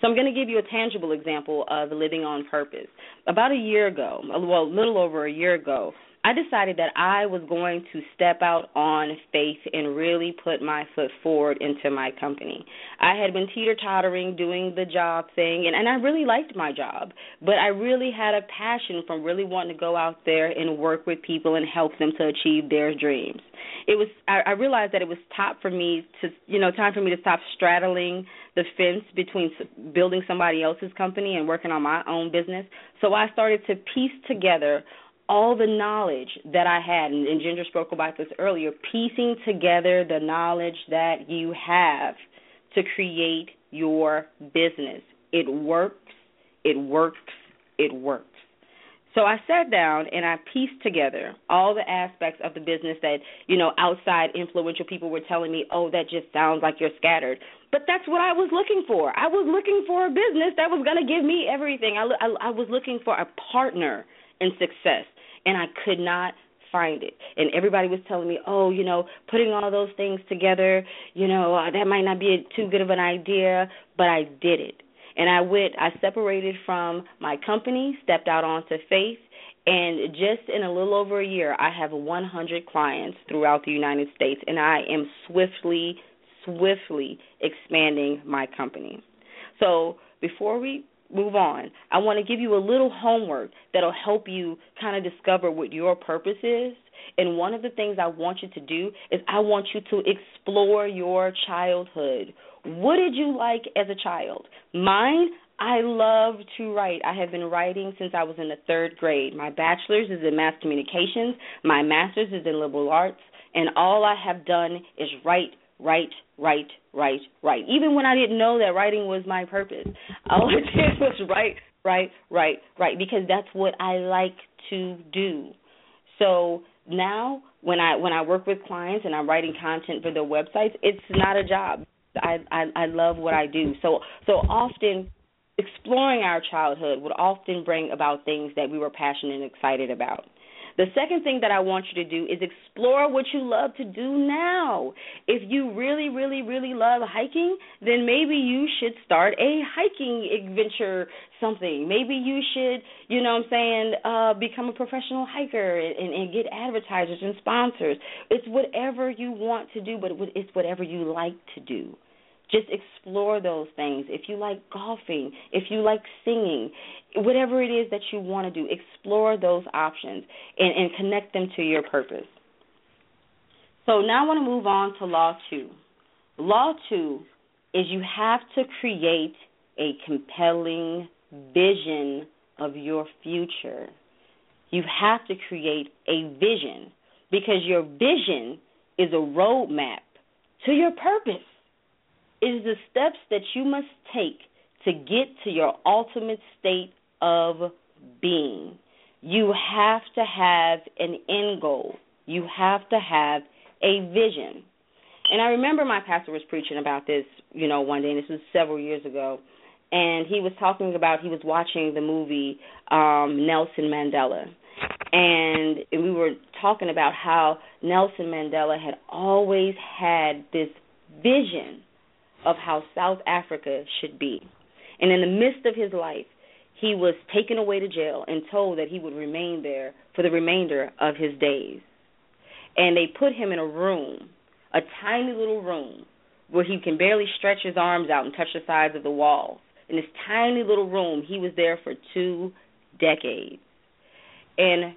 So I'm going to give you a tangible example of living on purpose. About a year ago, well, a little over a year ago, I decided that I was going to step out on faith and really put my foot forward into my company. I had been teeter tottering doing the job thing, and, and I really liked my job, but I really had a passion from really wanting to go out there and work with people and help them to achieve their dreams. It was I, I realized that it was top for me to you know time for me to stop straddling the fence between building somebody else's company and working on my own business. So I started to piece together all the knowledge that I had, and, and Ginger spoke about this earlier, piecing together the knowledge that you have to create your business. It works, it works, it works. So I sat down and I pieced together all the aspects of the business that, you know, outside influential people were telling me, oh, that just sounds like you're scattered. But that's what I was looking for. I was looking for a business that was going to give me everything. I, I, I was looking for a partner in success and I could not find it. And everybody was telling me, "Oh, you know, putting all those things together, you know, uh, that might not be a, too good of an idea." But I did it, and I went. I separated from my company, stepped out onto faith, and just in a little over a year, I have 100 clients throughout the United States, and I am swiftly, swiftly expanding my company. So before we move on, I want to give you a little homework that'll help you kind of discover what your purpose is. And one of the things I want you to do is I want you to explore your childhood. What did you like as a child? Mine, I love to write. I have been writing since I was in the third grade. My bachelor's is in mass communications, my master's is in liberal arts, and all I have done is write, write, write, write, write. Even when I didn't know that writing was my purpose, *laughs* all I did was write, write, write, write because that's what I like to do. So now when I when I work with clients and I'm writing content for their websites, it's not a job. I I, I love what I do. So so often exploring our childhood would often bring about things that we were passionate and excited about. The second thing that I want you to do is explore what you love to do now. If you really, really, really love hiking, then maybe you should start a hiking adventure something. Maybe you should, you know what I'm saying, uh become a professional hiker and, and get advertisers and sponsors. It's whatever you want to do, but it's whatever you like to do. Just explore those things. If you like golfing, if you like singing, whatever it is that you want to do, explore those options and, and connect them to your purpose. So now I want to move on to law two. Law two is you have to create a compelling vision of your future. You have to create a vision because your vision is a roadmap to your purpose. Is the steps that you must take to get to your ultimate state of being. you have to have an end goal. You have to have a vision. And I remember my pastor was preaching about this, you know, one day, and this was several years ago. And he was talking about he was watching the movie um Nelson Mandela. And we were talking about how Nelson Mandela had always had this vision of how South Africa should be. And in the midst of his life, he was taken away to jail and told that he would remain there for the remainder of his days. And they put him in a room, a tiny little room, where he can barely stretch his arms out and touch the sides of the walls. In this tiny little room, he was there for two decades. And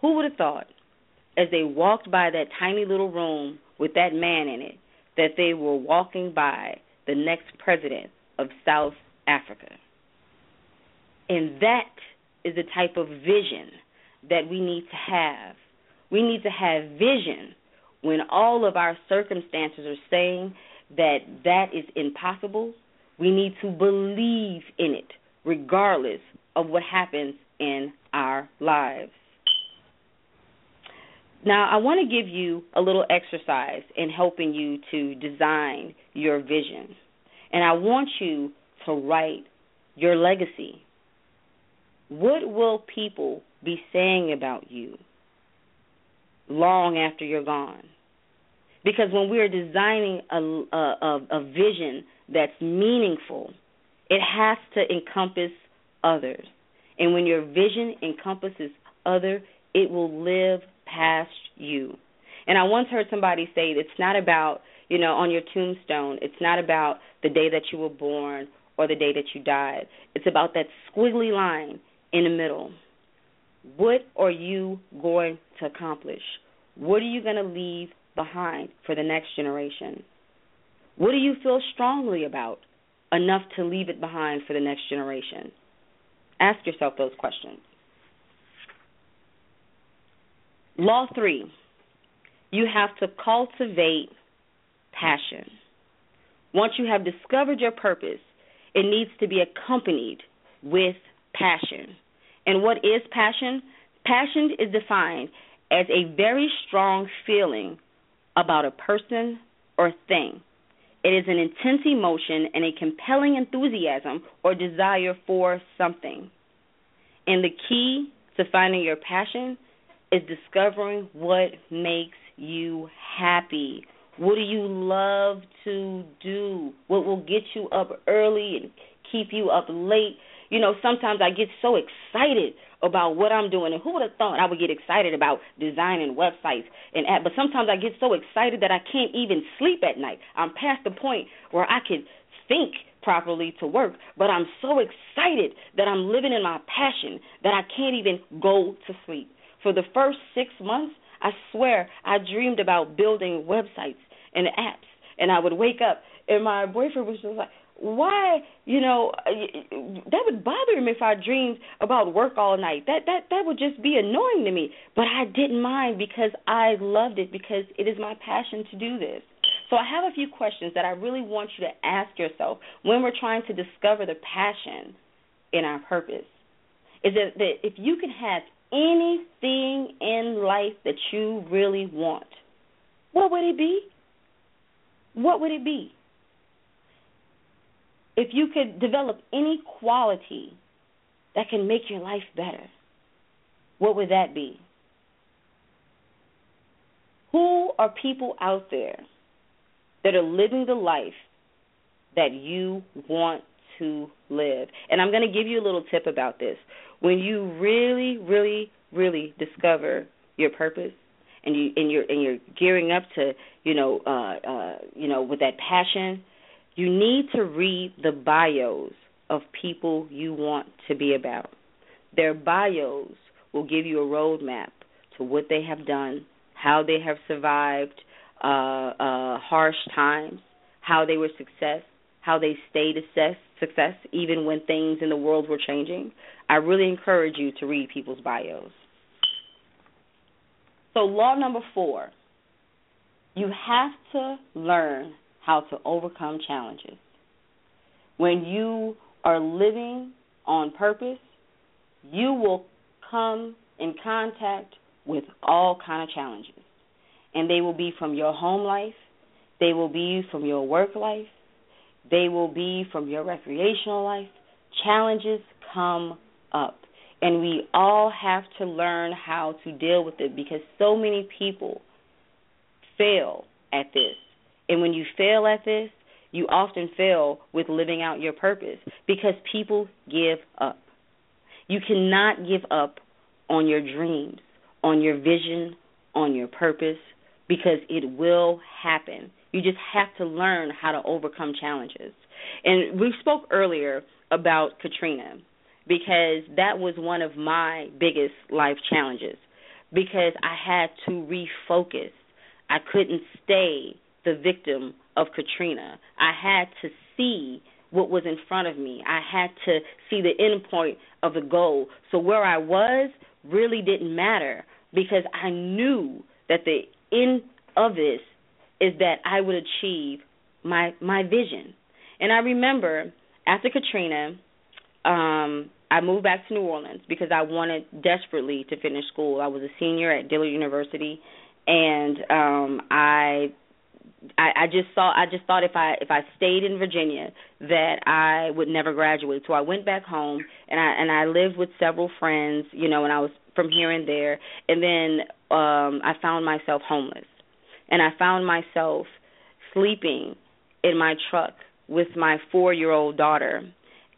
who would have thought, as they walked by that tiny little room with that man in it, that they were walking by the next president of South Africa? And that is the type of vision that we need to have. We need to have vision when all of our circumstances are saying that that is impossible. We need to believe in it, regardless of what happens in our lives. Now, I want to give you a little exercise in helping you to design your vision. And I want you to write your legacy. What will people be saying about you long after you're gone? Because when we're designing a, a, a vision that's meaningful, it has to encompass others. And when your vision encompasses other, it will live past you. And I once heard somebody say it's not about, you know, on your tombstone, it's not about the day that you were born or the day that you died. It's about that squiggly line in the middle. What are you going to accomplish? What are you going to leave behind for the next generation? What do you feel strongly about enough to leave it behind for the next generation? Ask yourself those questions. Law three you have to cultivate passion. Once you have discovered your purpose, it needs to be accompanied with passion. And what is passion? Passion is defined as a very strong feeling about a person or thing. It is an intense emotion and a compelling enthusiasm or desire for something. And the key to finding your passion is discovering what makes you happy. What do you love to do? What will get you up early and keep you up late? You know, sometimes I get so excited about what I'm doing, and who would have thought I would get excited about designing websites and app? But sometimes I get so excited that I can't even sleep at night. I'm past the point where I can think properly to work, but I'm so excited that I'm living in my passion that I can't even go to sleep. For the first six months, I swear I dreamed about building websites and apps, and I would wake up and my boyfriend was just like, why you know that would bother him if I dreamed about work all night. That that that would just be annoying to me. But I didn't mind because I loved it because it is my passion to do this. So I have a few questions that I really want you to ask yourself when we're trying to discover the passion in our purpose. Is that, that if you can have anything in life that you really want, what would it be? What would it be? if you could develop any quality that can make your life better, what would that be? Who are people out there that are living the life that you want to live? And I'm going to give you a little tip about this. When you really, really, really discover your purpose, and you and you're and you're gearing up to you know uh uh you know with that passion you need to read the bios of people you want to be about. Their bios will give you a roadmap to what they have done, how they have survived uh, uh, harsh times, how they were success, how they stayed success, success even when things in the world were changing. I really encourage you to read people's bios. So, law number four you have to learn how to overcome challenges. When you are living on purpose, you will come in contact with all kind of challenges. And they will be from your home life, they will be from your work life, they will be from your recreational life. Challenges come up. And we all have to learn how to deal with it because so many people fail at this. And when you fail at this, you often fail with living out your purpose because people give up. You cannot give up on your dreams, on your vision, on your purpose because it will happen. You just have to learn how to overcome challenges. And we spoke earlier about Katrina because that was one of my biggest life challenges because I had to refocus. I couldn't stay the victim of Katrina. I had to see what was in front of me. I had to see the end point of the goal. So where I was really didn't matter because I knew that the end of this is that I would achieve my my vision. And I remember after Katrina, um, I moved back to New Orleans because I wanted desperately to finish school. I was a senior at Dillard University, and um, I I, I just saw I just thought if I if I stayed in Virginia that I would never graduate. So I went back home and I and I lived with several friends, you know, and I was from here and there and then um I found myself homeless. And I found myself sleeping in my truck with my 4-year-old daughter.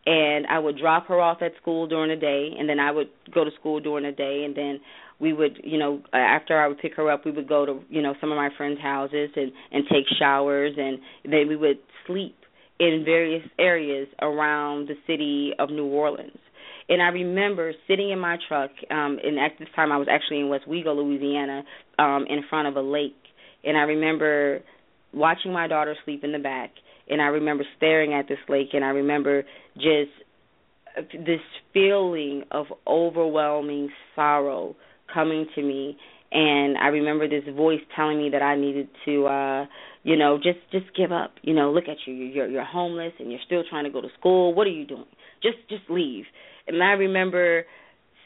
And I would drop her off at school during the day and then I would go to school during the day and then we would you know after I would pick her up we would go to you know some of my friends' houses and and take showers and then we would sleep in various areas around the city of New Orleans. And I remember sitting in my truck, um, and at this time I was actually in Westwego, Louisiana, um, in front of a lake. And I remember watching my daughter sleep in the back, and I remember staring at this lake, and I remember just this feeling of overwhelming sorrow coming to me. And I remember this voice telling me that I needed to uh you know just just give up you know look at you. You're you're homeless and you're still trying to go to school. What are you doing? Just just leave. And I remember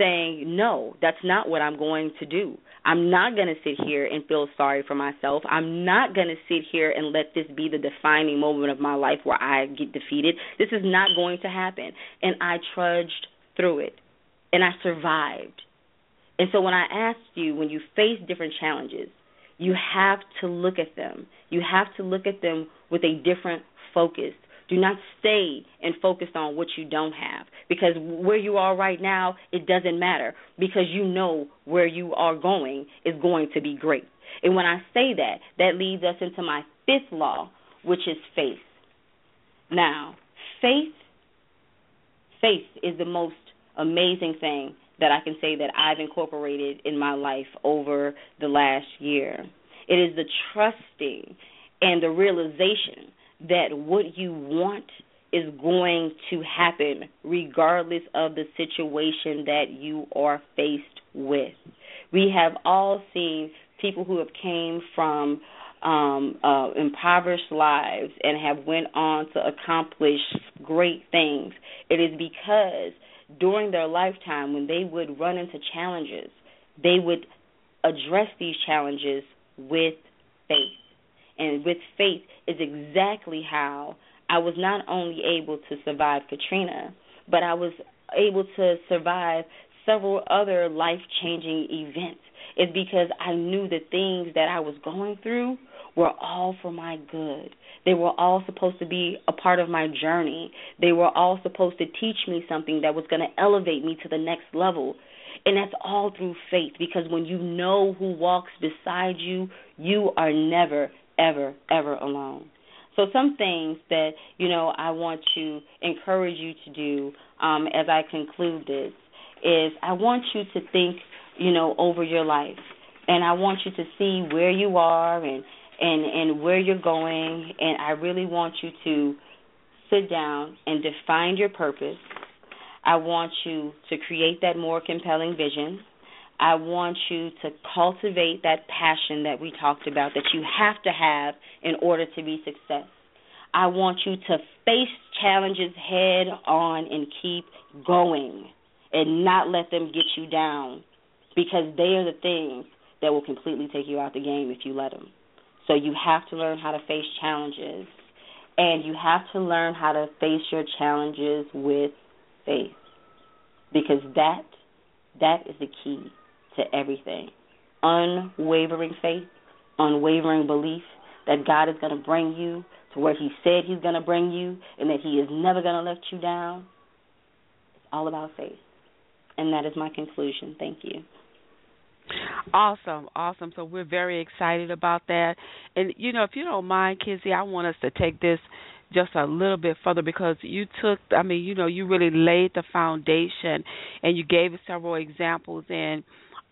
saying no that's not what I'm going to do. I'm not going to sit here and feel sorry for myself. I'm not going to sit here and let this be the defining moment of my life where I get defeated. This is not going to happen. And I trudged through it. And I survived. And so when I asked you, when you face different challenges, you have to look at them. You have to look at them with a different focus. Do not stay and focus on what you don't have because where you are right now, it doesn't matter because you know where you are going is going to be great. And when I say that, that leads us into my fifth law, which is faith. Now, faith faith is the most amazing thing that I can say that I've incorporated in my life over the last year. It is the trusting and the realization that what you want is going to happen regardless of the situation that you are faced with. We have all seen people who have came from um, uh, impoverished lives and have went on to accomplish great things. It is because during their lifetime when they would run into challenges, they would address these challenges with faith. And with faith is exactly how I was not only able to survive Katrina, but I was able to survive several other life changing events. It's because I knew the things that I was going through were all for my good. They were all supposed to be a part of my journey. They were all supposed to teach me something that was going to elevate me to the next level. And that's all through faith because when you know who walks beside you, you are never, ever, ever alone. So, some things that, you know, I want to encourage you to do um, as I conclude this is I want you to think, you know, over your life. And I want you to see where you are and and and where you're going and I really want you to sit down and define your purpose. I want you to create that more compelling vision. I want you to cultivate that passion that we talked about that you have to have in order to be success. I want you to face challenges head on and keep going. and not let them get you down because they are the things that will completely take you out the game if you let them. So you have to learn how to face challenges and you have to learn how to face your challenges with faith because that that is the key to everything. Unwavering faith, unwavering belief that God is going to bring you to where He said He's going to bring you and that He is never going to let you down. It's all about faith. And that is my conclusion. Thank you. Awesome, awesome. So we're very excited about that. And you know, if you don't mind, Kizzie, I want us to take this just a little bit further because you took I mean, you know, you really laid the foundation and you gave us several examples and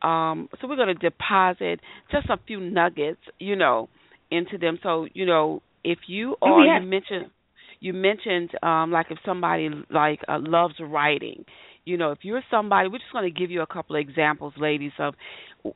um so we're going to deposit just a few nuggets, you know, into them. So, you know, if you oh, are yeah. you mentioned you mentioned um like if somebody like uh, loves writing you know if you're somebody we're just going to give you a couple of examples ladies of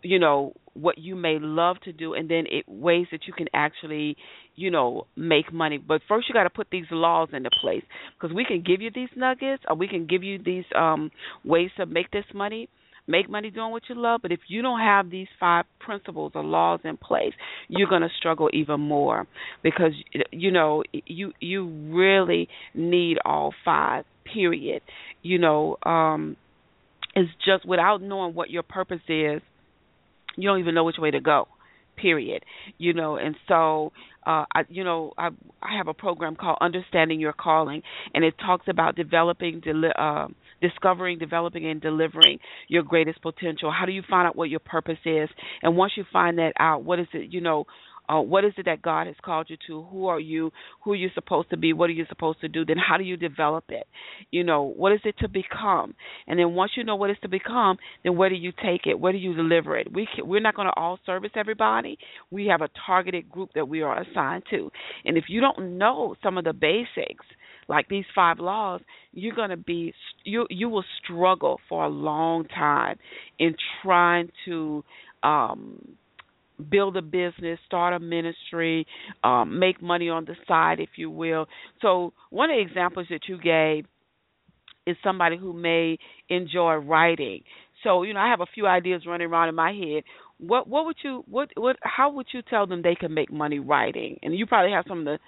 you know what you may love to do and then it ways that you can actually you know make money but first you got to put these laws into place because we can give you these nuggets or we can give you these um ways to make this money make money doing what you love, but if you don't have these five principles or laws in place, you're going to struggle even more because you know you you really need all five. Period. You know, um, it's just without knowing what your purpose is, you don't even know which way to go period you know and so uh I you know I I have a program called Understanding Your Calling and it talks about developing deli- uh, discovering developing and delivering your greatest potential. How do you find out what your purpose is? And once you find that out what is it you know uh, what is it that God has called you to? Who are you? Who are you supposed to be? What are you supposed to do? Then how do you develop it? You know, what is it to become? And then once you know what it's to become, then where do you take it? Where do you deliver it? We can, we're not going to all service everybody. We have a targeted group that we are assigned to. And if you don't know some of the basics, like these five laws, you're going to be you you will struggle for a long time in trying to um build a business, start a ministry, um, make money on the side, if you will. So, one of the examples that you gave is somebody who may enjoy writing. So, you know, I have a few ideas running around in my head. What what would you what what how would you tell them they can make money writing? And you probably have some of the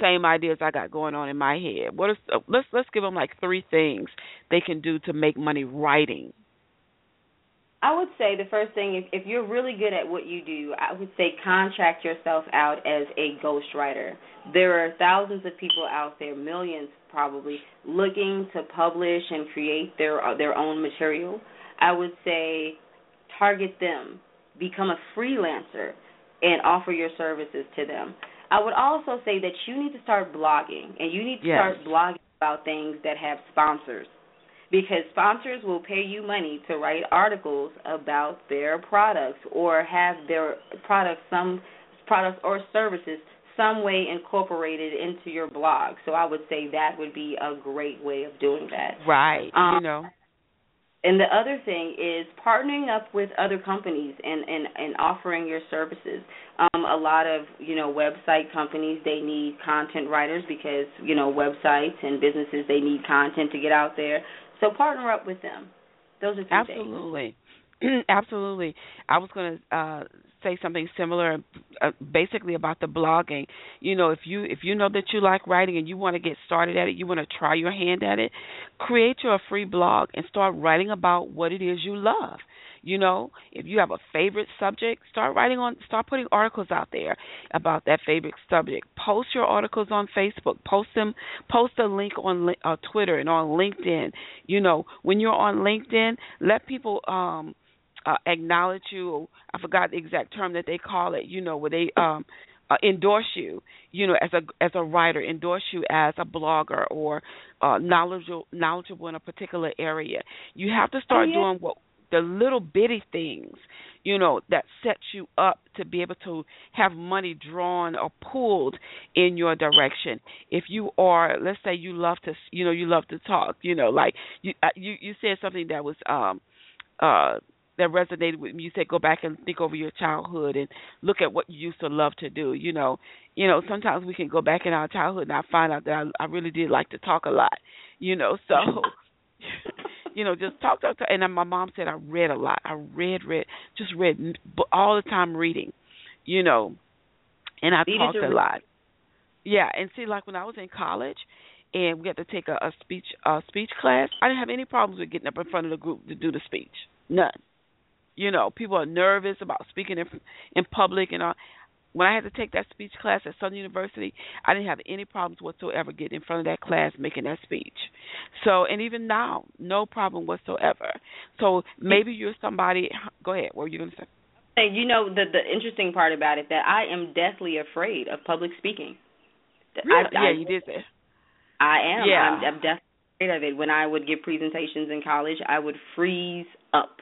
same ideas I got going on in my head. What is uh, let's let's give them like three things they can do to make money writing. I would say the first thing, if, if you're really good at what you do, I would say contract yourself out as a ghostwriter. There are thousands of people out there, millions probably, looking to publish and create their uh, their own material. I would say target them, become a freelancer, and offer your services to them. I would also say that you need to start blogging, and you need to yes. start blogging about things that have sponsors because sponsors will pay you money to write articles about their products or have their products some products or services some way incorporated into your blog. So I would say that would be a great way of doing that. Right. Um, you know. And the other thing is partnering up with other companies and and and offering your services. Um, a lot of you know website companies they need content writers because you know websites and businesses they need content to get out there. So partner up with them. Those are absolutely, *clears throat* absolutely. I was going to uh, say something similar, uh, basically about the blogging. You know, if you if you know that you like writing and you want to get started at it, you want to try your hand at it, create your free blog and start writing about what it is you love. You know, if you have a favorite subject, start writing on start putting articles out there about that favorite subject. Post your articles on Facebook. Post them post a link on uh, Twitter and on LinkedIn. You know, when you're on LinkedIn, let people um uh, acknowledge you. I forgot the exact term that they call it. You know, where they um uh, endorse you, you know, as a as a writer, endorse you as a blogger or uh, knowledgeable knowledgeable in a particular area. You have to start oh, yeah. doing what the little bitty things, you know, that sets you up to be able to have money drawn or pulled in your direction. If you are, let's say, you love to, you know, you love to talk, you know, like you uh, you you said something that was um uh that resonated with me. You said go back and think over your childhood and look at what you used to love to do. You know, you know sometimes we can go back in our childhood and I find out that I, I really did like to talk a lot. You know, so *laughs* you know, just talk, talk, talk. And then my mom said I read a lot. I read, read, just read all the time reading, you know, and I talked a lot. Yeah, and see, like when I was in college, and we had to take a, a speech a speech class, I didn't have any problems with getting up in front of the group to do the speech. None. You know, people are nervous about speaking in in public and all. When I had to take that speech class at Southern University, I didn't have any problems whatsoever getting in front of that class making that speech. So, and even now, no problem whatsoever. So maybe you're somebody. Go ahead. What were you going to say? You know the the interesting part about it that I am deathly afraid of public speaking. Really? I, yeah, I, you did say. I am. Yeah. I'm, I'm definitely afraid of it. When I would give presentations in college, I would freeze up.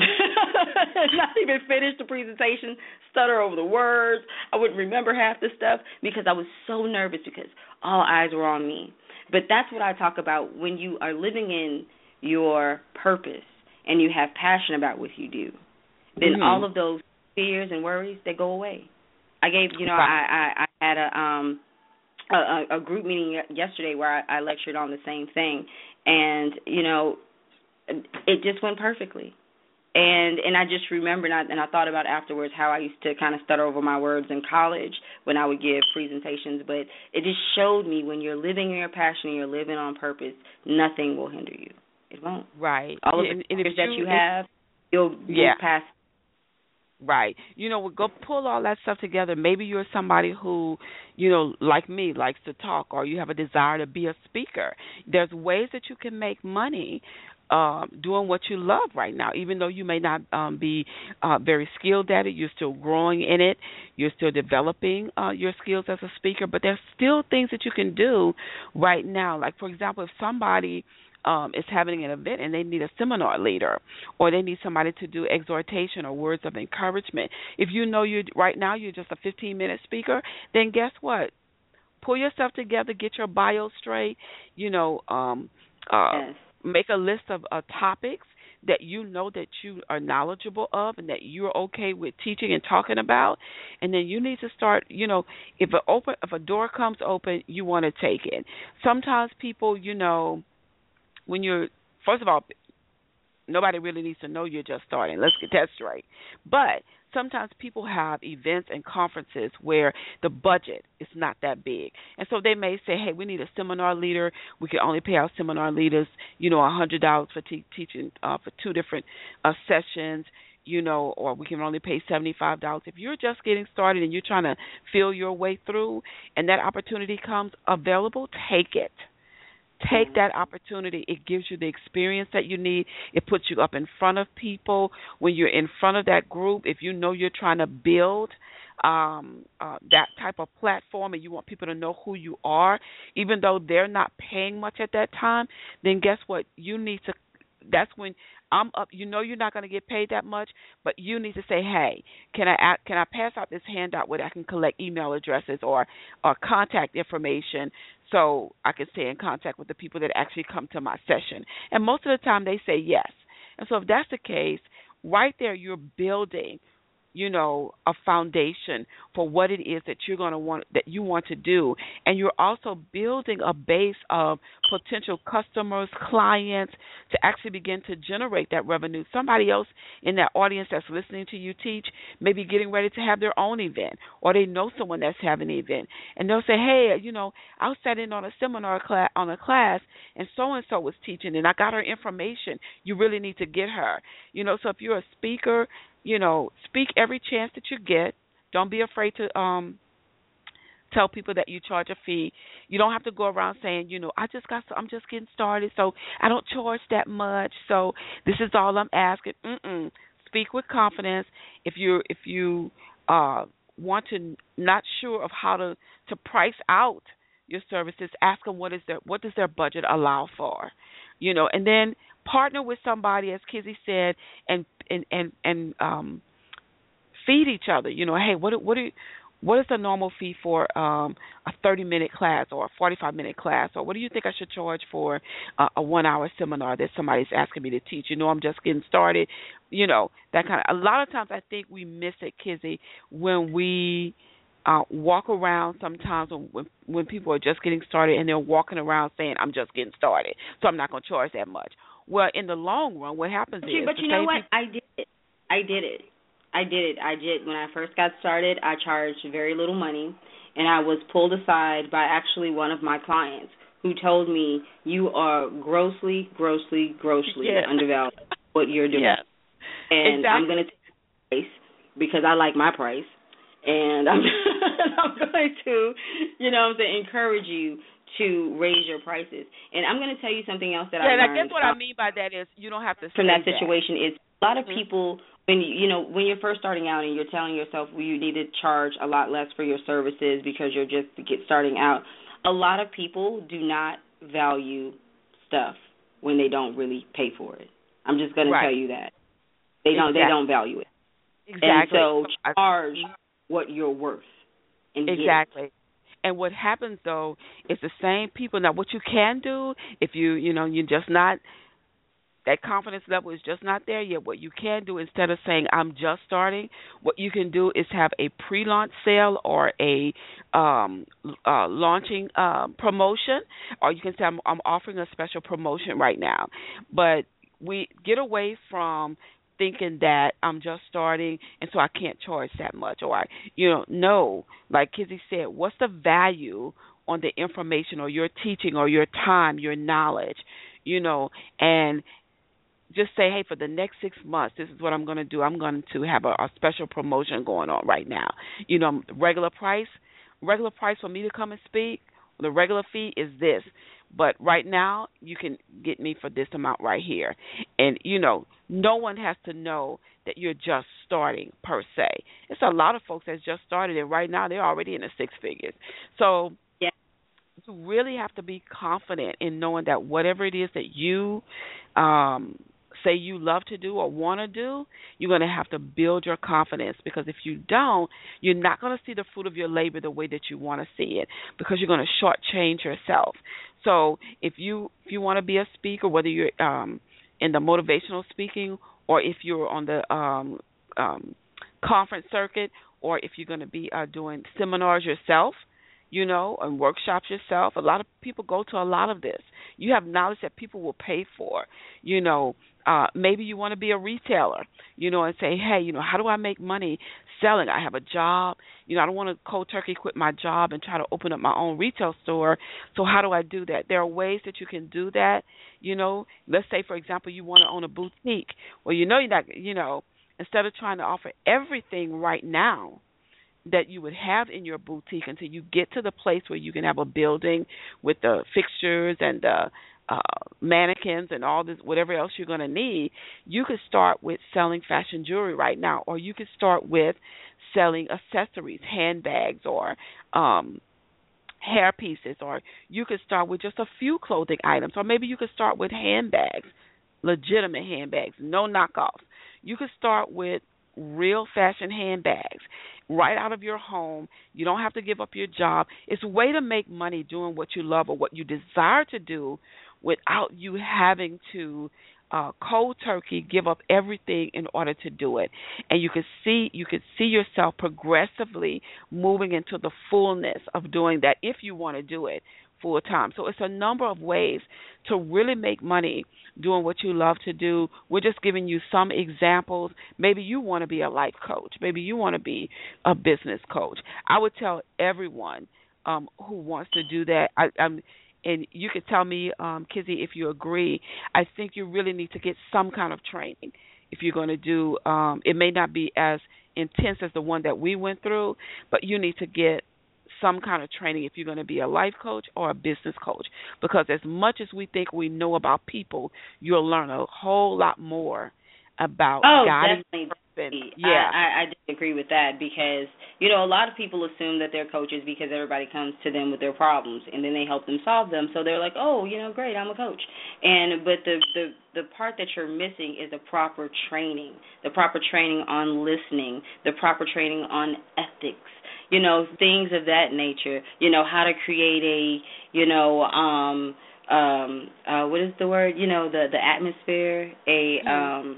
*laughs* Not even finish the presentation, stutter over the words. I wouldn't remember half the stuff because I was so nervous because all eyes were on me. But that's what I talk about when you are living in your purpose and you have passion about what you do. Then mm-hmm. all of those fears and worries they go away. I gave, you know, I I, I had a um a, a group meeting yesterday where I, I lectured on the same thing, and you know, it just went perfectly. And and I just remembered and I, and I thought about afterwards how I used to kind of stutter over my words in college when I would give presentations, but it just showed me when you're living in your passion and you're living on purpose, nothing will hinder you. It won't. Right. All of the fears that you have, you'll yeah. past Right. You know, go pull all that stuff together. Maybe you're somebody who, you know, like me, likes to talk, or you have a desire to be a speaker. There's ways that you can make money um, doing what you love right now. Even though you may not um, be uh, very skilled at it, you're still growing in it. You're still developing uh, your skills as a speaker. But there's still things that you can do right now. Like, for example, if somebody um, is having an event and they need a seminar leader or they need somebody to do exhortation or words of encouragement. If you know you right now you're just a 15 minute speaker, then guess what? Pull yourself together, get your bio straight. You know, um, uh, yes. Make a list of uh, topics that you know that you are knowledgeable of and that you're okay with teaching and talking about and then you need to start you know if a open if a door comes open you want to take it sometimes people you know when you're first of all nobody really needs to know you're just starting. Let's get that straight. But sometimes people have events and conferences where the budget is not that big. And so they may say, hey, we need a seminar leader. We can only pay our seminar leaders, you know, a $100 for te- teaching uh, for two different uh, sessions. You know, or we can only pay seventy-five dollars. If you're just getting started and you're trying to feel your way through, and that opportunity comes available, take it Take that opportunity. It gives you the experience that you need. It puts you up in front of people. When you're in front of that group, if you know you're trying to build um uh, that type of platform and you want people to know who you are, even though they're not paying much at that time, then guess what? You need to that's when I'm up. You know you're not going to get paid that much, but you need to say, "Hey, can I can I pass out this handout where I can collect email addresses or or contact information so I can stay in contact with the people that actually come to my session?" And most of the time they say yes. And so if that's the case, right there you're building you know a foundation for what it is that you're going to want that you want to do. And you're also building a base of potential customers clients to actually begin to generate that revenue. Somebody else in that audience that's listening to you teach may be getting ready to have their own event or they know someone that's having an event. And they'll say hey you know i was sat in on a seminar class on a class and so and so was teaching and i got her information. You really need to get her. You know so if you're a speaker you know, speak every chance that you get. Don't be afraid to um tell people that you charge a fee. You don't have to go around saying, you know, I just got I'm just getting started, so I don't charge that much. So this is all I'm asking. Mm-mm. Speak with confidence. If you if you uh want to not sure of how to to price out your services, ask them what is their what does their budget allow for. You know, and then partner with somebody as Kizzie said and and and and um feed each other. You know, hey, what what do what is the normal fee for um, a 30 minute class or a 45 minute class or what do you think I should charge for uh, a 1 hour seminar that somebody's asking me to teach you know I'm just getting started you know that kind of a lot of times I think we miss it Kizzie when we uh walk around sometimes when when people are just getting started and they're walking around saying I'm just getting started, so I'm not going to charge that much. Well, in the long run, what happens but is, you, but you know what? I did it. I did it. I did it. I did. When I first got started, I charged very little money, and I was pulled aside by actually one of my clients who told me, "You are grossly, grossly, grossly yes. undervalued what you're doing." Yes. And exactly. I'm going to take price because I like my price, and I'm *laughs* I'm going to, you know, I'm saying, encourage you to raise your prices. And I'm going to tell you something else that yeah, I learned. Yeah, I guess what I mean by that is you don't have to from that situation is a lot of Mhm. people when you, you know when you're first starting out and you're telling yourself well, you need to charge a lot less for your services because you're just get starting out. A lot of people do not value stuff when they don't really pay for it. I'm just going to tell you that they don't they don't value it. Exactly. And so charge what you're worth. And. Exactly. And what happens though is the same people. Now, what you can do if you, you know, you're just not that confidence level is just not there yet. What you can do instead of saying I'm just starting, what you can do is have a pre-launch sale or a um, uh, launching um, promotion, or you can say I'm, I'm offering a special promotion right now. But we get away from thinking that I'm just starting and so I can't charge that much or I you know no. Like Kizzie said what's the value on the information or your teaching or your time your knowledge you know? And just say hey for the next 6 months this is what I'm going to do. I'm going to have a, a special promotion going on right now. You know regular price regular price for me to come and speak the regular fee is this but right now you can get me for this amount right here. And you know no one has to know that you're just starting per se. It's a lot of folks that's just started and right now they're already in the six figures. So Yeah. you really have to be confident in knowing that whatever it is that you um say you love to do or want to do, you're going to have to build your confidence because if you don't, you're not going to see the fruit of your labor the way that you want to see it because you're going to shortchange yourself. So if you if you want to be a speaker, whether you're um, in the motivational speaking or if you're on the um, um, conference circuit or if you're going to be uh, doing seminars yourself, you know, and workshops yourself. A lot of people go to a lot of this. You have knowledge that people will pay for. You know, uh maybe you want to be a retailer, you know, and say, "Hey, you know, how do I make money selling? I have a job. You know, I don't want to cold turkey quit my job and try to open up my own retail store. So how do I do that? There are ways that you can do that. You know, let's say for example, you want to own a boutique. Well, you know you're not, you know, instead of trying to offer everything right now, that you would have in your boutique until you get to the place where you can have a building with the fixtures and the uh, mannequins and all this whatever else you're going to need you could start with selling fashion jewelry right now or you could start with selling accessories handbags or um hair pieces or you could start with just a few clothing items or maybe you could start with handbags legitimate handbags no knockoffs you could start with real fashion handbags right out of your home. You don't have to give up your job. It's a way to make money doing what you love or what you desire to do without you having to uh cold turkey give up everything in order to do it. And you could see you could see yourself progressively moving into the fullness of doing that if you want to do it full time. So it's a number of ways to really make money doing what you love to do. We're just giving you some examples. Maybe you want to be a life coach. Maybe you want to be a business coach. I would tell everyone um who wants to do that. I, I'm and you could tell me, um, Kizzie, if you agree. I think you really need to get some kind of training if you're going to do. Um, it may not be as intense as the one that we went through, but you need to get some kind of training if you're going to be a life coach or a business coach because as much as we think we know about people you'll learn a whole lot more about Oh, guiding definitely. person. I- yeah I, I disagree with that because you know a lot of people assume that they're coaches because everybody comes to them with their problems and then they help them solve them. So they're like, oh, you know, great, I'm a coach. And but the the the part that you're missing is the proper training, the proper training on listening, the proper training on ethics. You know, things of that nature. You know, how to create a you know um um uh what is the word you know the the atmosphere a Mhm. um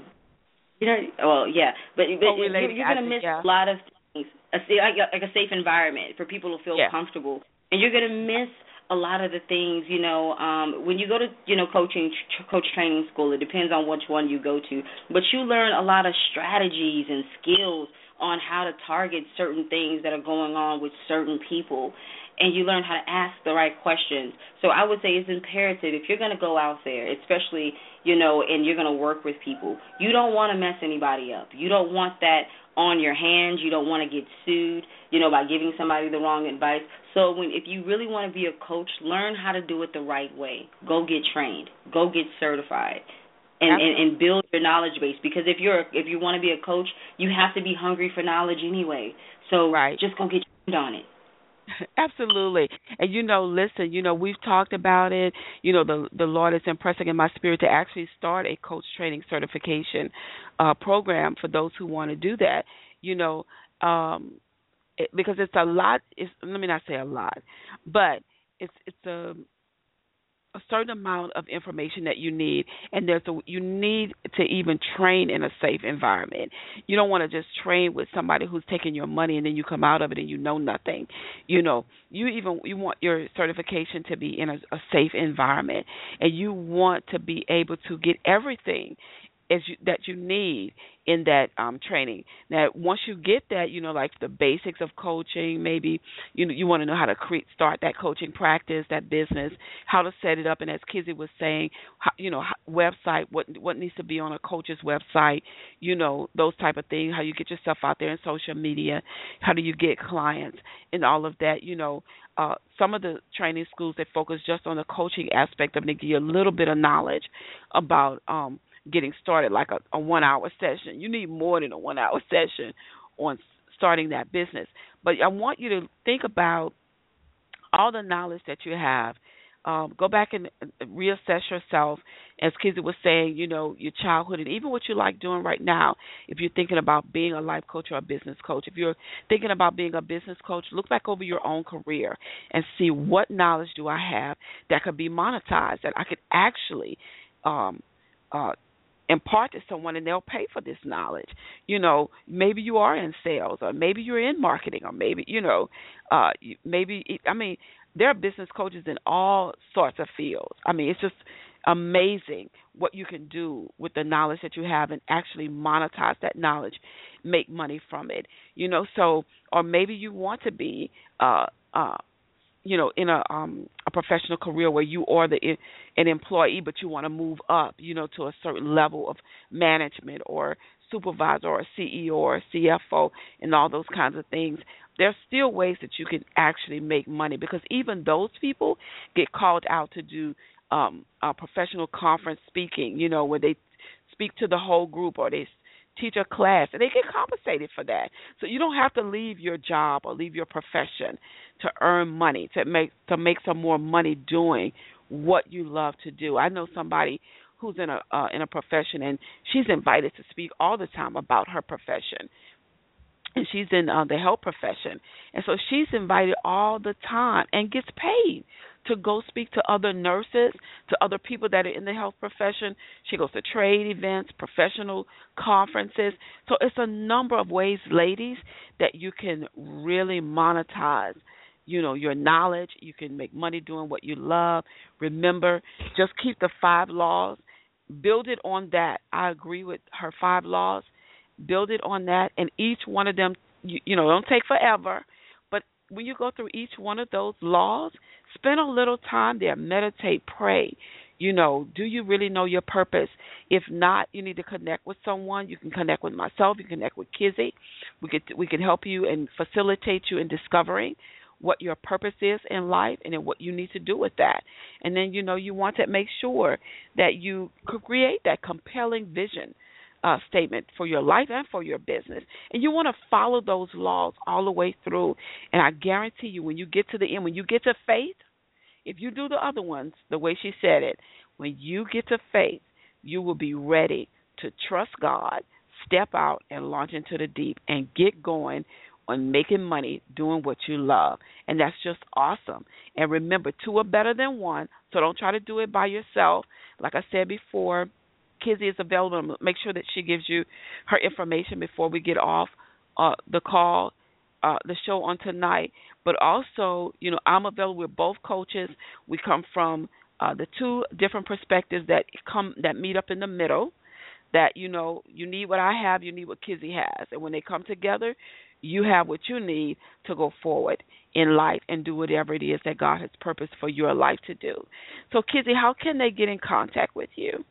you know well yeah but but Oh, you're, you're going to miss yeah. a lot of things, a, like, a, like a safe environment for people to feel yeah. comfortable. And you're going to miss a lot of the things, you know, um when you go to, you know, coaching tr- coach training school, it depends on which one you go to, but you learn a lot of strategies and skills on how to target certain things that are going on with certain people and you learn how to ask the right questions. So I would say it's imperative if you're going to go out there, especially, you know, and you're going to work with people, you don't want to mess anybody up. You don't want that on your hands. You don't want to get sued, you know, by giving somebody the wrong advice. So when if you really want to be a coach, learn how to do it the right way. Go get trained. Go get certified. And, and, and build your knowledge base because if you're if you want to be a coach, you have to be hungry for knowledge anyway. So right. just go get trained on it. *laughs* Absolutely. And you know, listen, you know, we've talked about it. You know, the the Lord is impressing in my spirit to actually start a coach training certification uh program for those who want to do that. You know, um it, because it's a lot it's let me not say a lot, but it's it's a a certain amount of information that you need and there's a you need to even train in a safe environment. You don't want to just train with somebody who's taking your money and then you come out of it and you know nothing. You know you even you want your certification to be in a, a safe environment and you want to be able to get everything you, that you need in that um training. Now, once you get that, you know, like the basics of coaching, maybe you know you want to know how to create, start that coaching practice, that business, how to set it up, and as Kizzie was saying, how, you know, website, what what needs to be on a coach's website, you know, those type of things, how you get yourself out there in social media, how do you get clients, and all of that, you know. Uh, some of the training schools that focus just on the coaching aspect of it, give you a little bit of knowledge about um getting started, like a, a one hour session. You need more than a one hour *laughs* session on starting that business. But I want you to think about all the knowledge that you have. Um, go back and reassess yourself. As Kizzie was saying, you know, your childhood and even what you like doing right now. If you're thinking about being a life coach or a business coach, if you're thinking about being a business coach, look back over your own career and see what knowledge do I have that could be monetized, that I could actually um, uh, impart to someone and they'll pay for this knowledge. You know maybe you are in sales or maybe you're in marketing or maybe you know uh maybe i mean there are business coaches in all sorts of fields. I mean it's just amazing what you can do with the knowledge that you have and actually monetize that knowledge make money from it you know. So or maybe you want to be uh uh you know in a um a professional career where you are the an employee but you want to move up you know to a certain level of management or supervisor or CEO or CFO and all those kinds of things there's still ways that you can actually make money because even those people get called out to do um a professional conference speaking you know where they speak to the whole group or they teach a class and they get compensated for that. So you don't have to leave your job or leave your profession to earn money, to make to make some more money doing what you love to do. I know somebody who's in a uh, in a profession and she's invited to speak all the time about her profession. And she's in uh, the health profession. And so she's invited all the time and gets paid to go speak to other nurses, to other people that are in the health profession. She goes to trade events, professional conferences. So it's a number of ways, ladies, that you can really monetize you know your knowledge. You can make money doing what you love. Remember just keep the five laws. Build it on that. I agree with her five laws. Build it on that. And each one of them you, you know don't take forever when you go through each one of those laws Spend a little time there, meditate, pray. You know, do you really know your purpose? If not, you need to connect with someone. You can connect with myself. You can connect with Kizzie. We could we can help you and facilitate you in discovering what your purpose is in life and then what you need to do with that. And then you know you want to make sure that you create that compelling vision uh, statement for your life and for your business. And you want to follow those laws all the way through. And I guarantee you, when you get to the end, when you get to faith, if you do the other ones the way she said it, when you get to faith, you will be ready to trust God, step out and launch into the deep and get going on making money doing what you love. And that's just awesome. And remember, two are better than one, so don't try to do it by yourself. Like I said before, Kizzie is available. Make sure that she gives you her information before we get off uh, the call. uh, the show on tonight. But also, you know, I'm available. We're both coaches. We come from uh, the two different perspectives that come that meet up in the middle. That you know, you need what I have, you need what Kizzie has, and when they come together, you have what you need to go forward in life and do whatever it is that God has purposed for your life to do. So, Kizzie, how can they get in contact with you?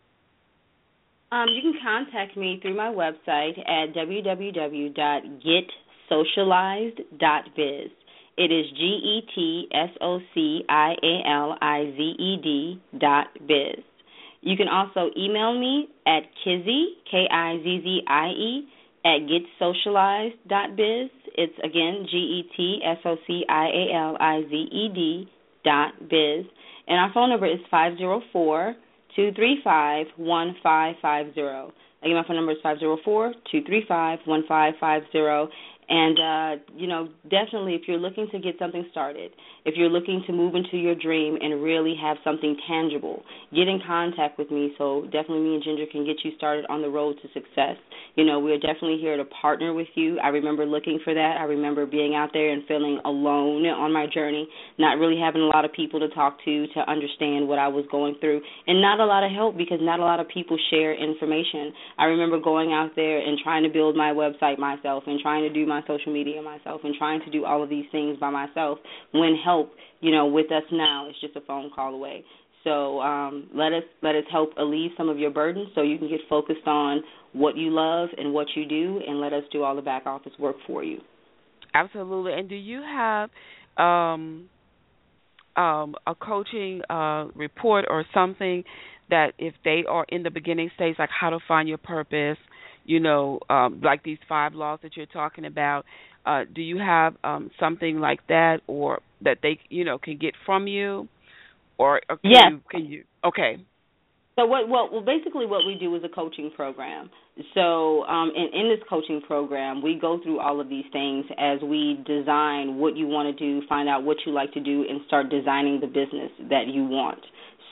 Um, you can contact me through my website at www.getsocialized.biz. It is G E T S O C I A L I Z E D dot biz. You can also email me at Kizzie, K I Z Z I E, at getsocialized.biz. It's again G E T S O C I A L I Z E D dot biz. And our phone number is five zero four two three five one five five zero. Again, my phone number is five zero four two three five one five five zero. And uh, you know, definitely, if you're looking to get something started, if you're looking to move into your dream and really have something tangible, get in contact with me. So definitely, me and Ginger can get you started on the road to success. You know, we're definitely here to partner with you. I remember looking for that. I remember being out there and feeling alone on my journey, not really having a lot of people to talk to to understand what I was going through, and not a lot of help because not a lot of people share information. I remember going out there and trying to build my website myself and trying to do my social media myself and trying to do all of these things by myself when help, you know, with us now It's just a phone call away. So um, let us let us help alleviate some of your burden so you can get focused on what you love and what you do, and let us do all the back office work for you. Absolutely. And do you have um, um, a coaching uh, report or something that if they are in the beginning stage, like how to find your purpose, you know, um, like these five laws that you're talking about, uh, do you have um, something like that, or that they, you know, can get from you, or, or can yes. you, can you? Okay. So what? Well, well, basically, what we do is a coaching program. So, um, in, in this coaching program, we go through all of these things as we design what you want to do, find out what you like to do, and start designing the business that you want.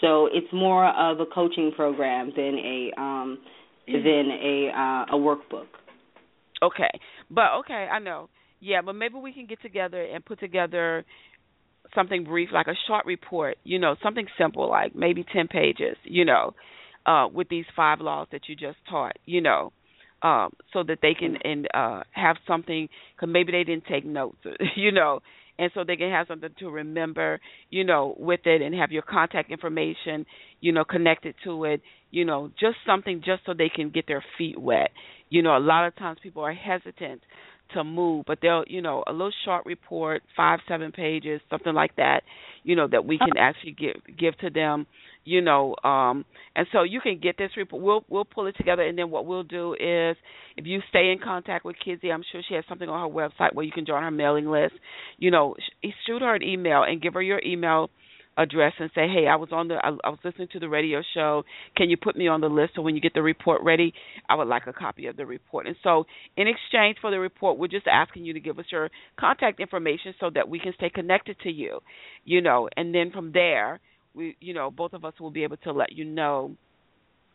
So, it's more of a coaching program than a um, than a uh, a workbook. Okay, but okay, I know. Yeah, but maybe we can get together and put together something brief, like a short report. You know, something simple, like maybe ten pages. You know, uh, with these five laws that you just taught. You know, um, so that they can and uh, have something. Cause maybe they didn't take notes. *laughs* you know, and so they can have something to remember, you know, with it and have your contact information, you know, connected to it, you know, just something just so they can get their feet wet. You know, a lot of times people are hesitant to move, but they'll, you know, a little short report, five, seven pages, something like that, you know, that we can actually give give to them, you know, um and so you can get this report. We'll we'll pull it together and then what we'll do is if you stay in contact with Kizzie, I'm sure she has something on her website where you can join her mailing list. You know, shoot her an email and give her your email address and say, "Hey, I was on the I, I was listening to the radio show. Can you put me on the list so when you get the report ready, I would like a copy of the report." And so, in exchange for the report, we're just asking you to give us your contact information so that we can stay connected to you, you know. And then from there, we, you know, both of us will be able to let you know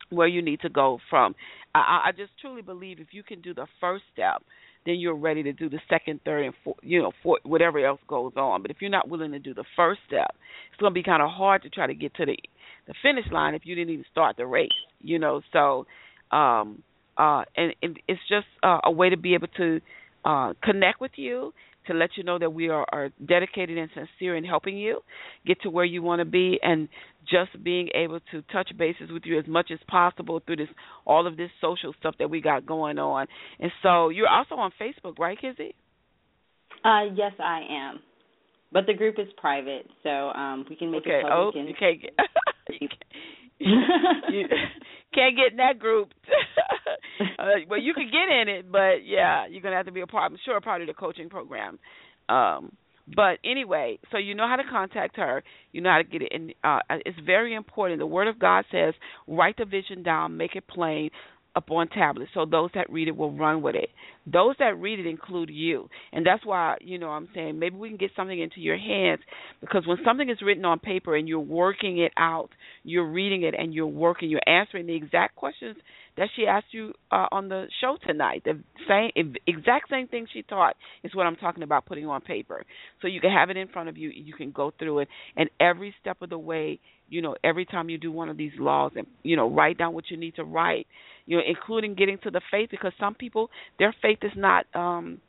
where you need to go from. I, I just truly believe if you can do the first step, then you're ready to do the second, third, and fourth, you know, fourth, whatever else goes on. But if you're not willing to do the first step, it's going to be kind of hard to try to get to the the finish line if you didn't even start the race. You know, so um, uh, and, and it's just uh, a way to be able to uh, connect with you to let you know that we are, are dedicated and sincere in helping you get to where you want to be and just being able to touch bases with you as much as possible through this all of this social stuff that we got going on. And so you're also on Facebook, right, Kizzie? Uh yes I am. But the group is private, so um we can make okay. it public oh, and you can't get *laughs* you, can't, get in that group. *laughs* uh, well, you can get in it, but yeah, you're gonna have to be a part. I'm sure a part of the coaching program. Um, but anyway, so you know how to contact her. You know how to get it. And uh, it's very important. The Word of God says, write the vision down, make it plain. Up on tablets. So those that read it will run with it. Those that read it include you. And that's why, you know, I'm saying maybe we can get something into your hands because when something is written on paper and you're working it out, you're reading it and you're working, you're answering the exact questions that she asked you uh, on the show tonight. The same exact same thing she taught is what I'm talking about putting on paper. So you can have it in front of you, you can go through it and every step of the way, you know, every time you do one of these laws and you know, write down what you need to write, you know, including getting to the faith because some people their faith is not um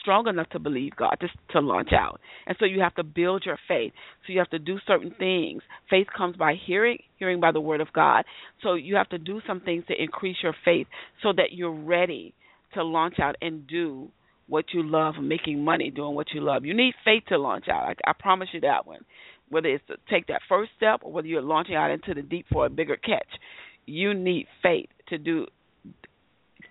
strong enough to believe God to to launch out. And so you have to build your faith. So you have to do certain things. Faith comes by hearing, hearing by the word of God. So you have to do some things to increase your faith so that you're ready to launch out and do what you love, making money doing what you love. You need faith to launch out. I, I promise you that one. Whether it's to take that first step or whether you're launching out into the deep for a bigger catch, you need faith to do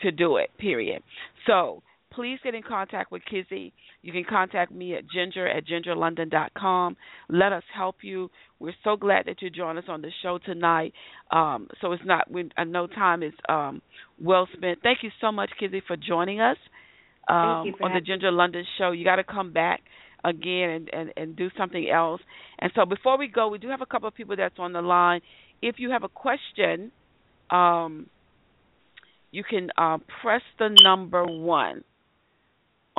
to do it. Period. So please get in contact with Kizzie. You can contact me at ginger at gingerlondon.com. Let us help you. We're so glad that you joined us on the show tonight. Um, so it's not, we, I know time is um, well spent. Thank you so much, Kizzie, for joining us um, on the Ginger London show. You got to come back again and, and, and do something else. And so before we go, we do have a couple of people that's on the line. If you have a question, um, you can uh, press the number one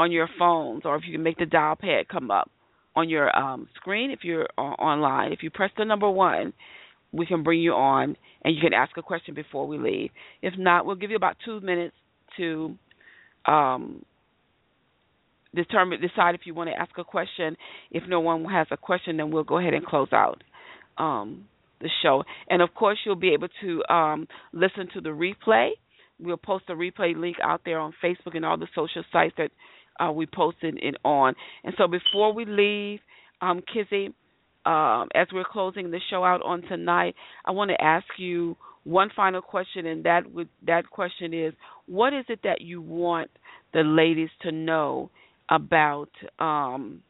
on your phones, or if you can make the dial pad come up on your um, screen if you're uh, online. If you press the number one, we can bring you on and you can ask a question before we leave. If not, we'll give you about two minutes to um, determine decide if you want to ask a question. If no one has a question, then we'll go ahead and close out um, the show. And of course, you'll be able to um, listen to the replay. We'll post the replay link out there on Facebook and all the social sites that uh, we posted it on. And so before we leave, um, Kizzie, um, as we're closing the show out on tonight, I want to ask you one final question, and that would that question is, what is it that you want the ladies to know about um,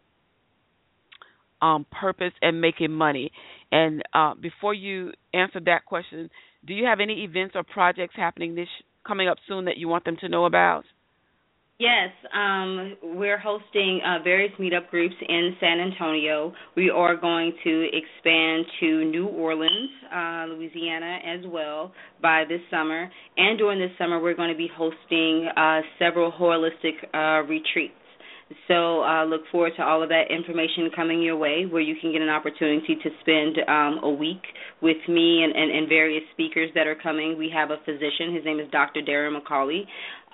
um, purpose and making money? And uh, before you answer that question, do you have any events or projects happening this coming up soon that you want them to know about? Yes, um, we're hosting uh, various meetup groups in San Antonio. We are going to expand to New Orleans, uh, Louisiana, as well by this summer. And during this summer, we're going to be hosting uh, several holistic uh, retreats. So uh, look forward to all of that information coming your way, where you can get an opportunity to spend um, a week with me and, and, and various speakers that are coming. We have a physician. His name is Dr. Darren McCauley.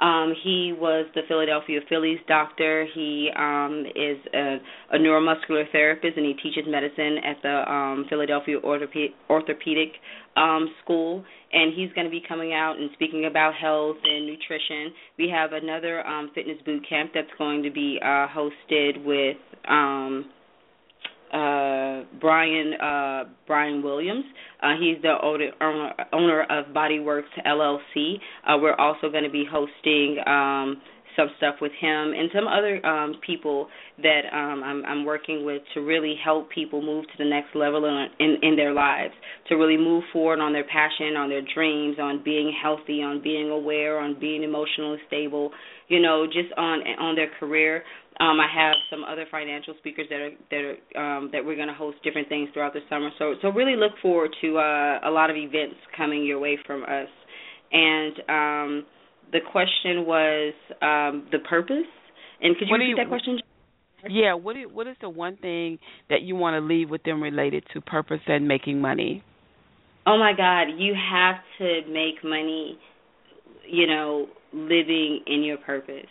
Um, he was the Philadelphia Phillies doctor. He um, is a, a neuromuscular therapist, and he teaches medicine at the um, Philadelphia Orthopedic, um, school, and he's going to be coming out and speaking about health and nutrition. We have another um, fitness boot camp that's going to be uh, hosted with um, uh, Brian uh, Brian Williams. Uh, he's the owner, owner of Bodyworks LLC. Uh, we're also going to be hosting. Um, some stuff with him and some other um, people that um, I'm, I'm working with to really help people move to the next level in, in in their lives, to really move forward on their passion, on their dreams, on being healthy, on being aware, on being emotionally stable, you know, just on on their career. Um, I have some other financial speakers that are that are um, that we're going to host different things throughout the summer. So so really look forward to uh, a lot of events coming your way from us. And um, the question was um, the purpose. And could you repeat you, that question? Yeah, what is, what is the one thing that you want to leave with them related to purpose and making money? Oh my God, you have to make money, you know, living in your purpose.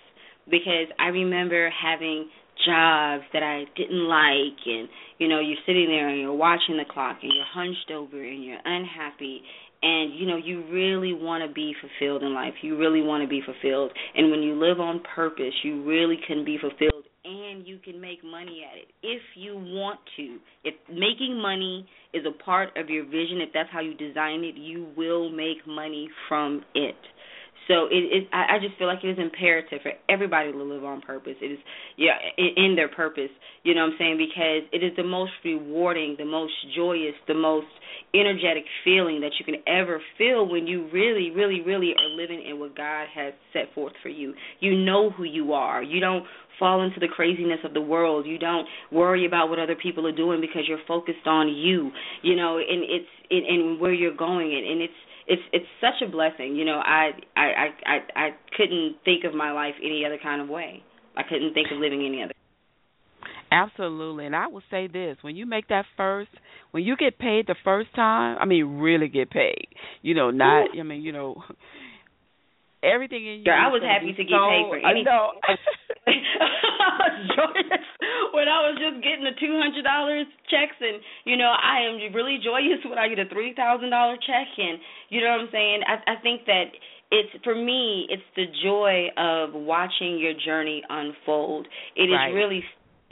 Because I remember having jobs that I didn't like and you know, you're sitting there and you're watching the clock and you're hunched over and you're unhappy and you know you really want to be fulfilled in life. You really want to be fulfilled. And when you live on purpose you really can be fulfilled and you can make money at it. If you want to if making money is a part of your vision if that's how you design it you will make money from it So it is. I, I just feel like it is imperative for everybody to live on purpose. It is, yeah, in, in their purpose. You know what I'm saying? Because it is the most rewarding, the most joyous, the most energetic feeling that you can ever feel when you really, really, really are living in what God has set forth for you. You know who you are. You don't fall into the craziness of the world. You don't worry about what other people are doing because you're focused on you. You know, and it's it, and where you're going, and, and it's it's it's such a blessing. You know, I I I I couldn't think of my life any other kind of way. I couldn't think of living any other. Absolutely, and I will say this: when you make that first, when you get paid the first time, I mean, really get paid. You know, not. I mean, you know, everything in you. I was happy to get so, paid for anything. Joyous *laughs* *laughs* when I was just getting the two hundred dollars checks, and you know I am really joyous when I get a three thousand dollar check, and you know what I'm saying. I, I think that it's for me, it's the joy of watching your journey unfold. It right. is really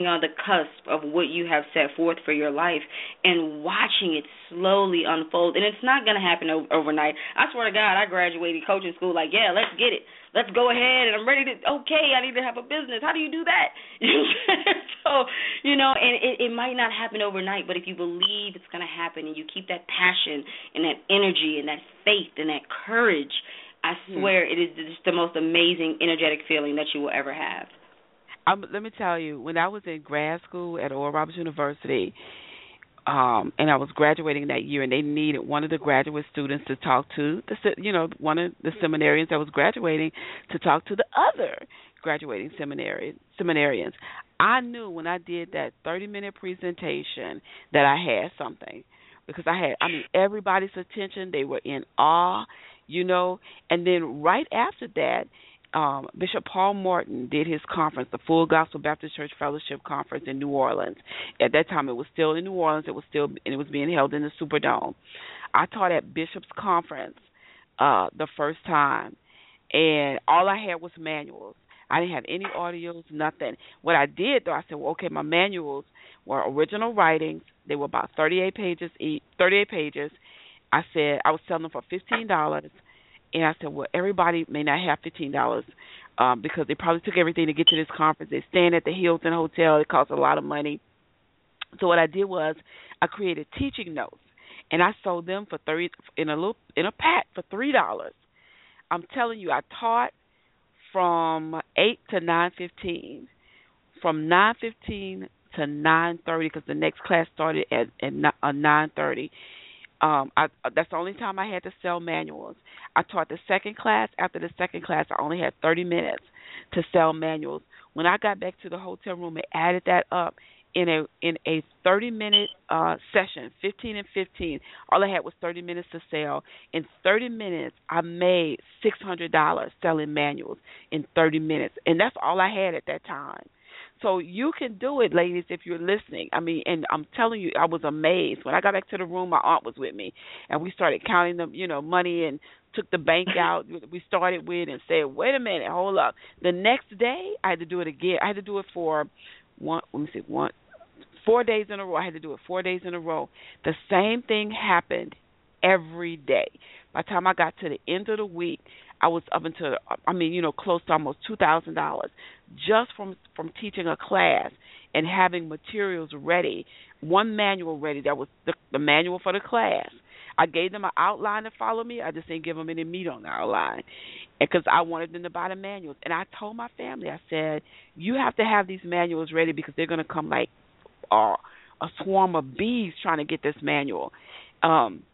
on the cusp of what you have set forth for your life and watching it slowly unfold. And it's not going to happen o- overnight. I swear to God, I graduated coaching school like, yeah, let's get it. Let's go ahead and I'm ready to, okay, I need to have a business. How do you do that? *laughs* so, you know, and it, it might not happen overnight, but if you believe it's going to happen and you keep that passion and that energy and that faith and that courage, I Hmm. swear it is just the most amazing, energetic feeling that you will ever have. Um, let me tell you, when I was in grad school at Oral Roberts University, um, and I was graduating that year, and they needed one of the graduate students to talk to the, you know, one of the seminarians that was graduating to talk to the other graduating seminary seminarians. I knew when I did that 30-minute presentation that I had something because I had, I mean, everybody's attention. They were in awe, you know, and then right after that um, Bishop Paul Morton did his conference, the Full Gospel Baptist Church Fellowship Conference in New Orleans. At that time, it was still in New Orleans. It was still and it was being held in the Superdome. I taught at Bishop's conference uh, the first time, and all I had was manuals. I didn't have any audios, nothing. What I did though, I said, well, okay, my manuals were original writings. They were about 38 pages each. 38 pages. I said I was selling them for fifteen dollars and I said, well, everybody may not have fifteen dollars um, because they probably took everything to get to this conference. They're staying at the Hilton Hotel. It costs a lot of money. So what I did was I created teaching notes, and I sold them for thirty in a little in a pack for three dollars. I'm telling you, I taught from eight to nine fifteen, from nine fifteen to nine thirty because the next class started at at nine thirty um I that's the only time I had to sell manuals. I taught the second class. After the second class, I only had 30 minutes to sell manuals. When I got back to the hotel room and added that up in a in a 30 minute uh session, 15 and 15, all I had was 30 minutes to sell. In 30 minutes, I made $600 selling manuals in 30 minutes, and that's all I had at that time. So you can do it, ladies, if you're listening. I mean, and I'm telling you, I was amazed when I got back to the room. My aunt was with me, and we started counting the, you know, money and took the bank *laughs* out. We started with and said, "Wait a minute, hold up." The next day, I had to do it again. I had to do it for one. Let me see, one, four days in a row. I had to do it four days in a row. The same thing happened every day. By the time I got to the end of the week, I was up into I mean, you know, close to almost two thousand dollars just from from teaching a class and having materials ready, one manual ready. That was the, the manual for the class. I gave them an outline to follow me. I just didn't give them any meat on the outline, because I wanted them to buy the manuals. And I told my family, I said, you have to have these manuals ready because they're going to come like uh, a swarm of bees trying to get this manual. Um,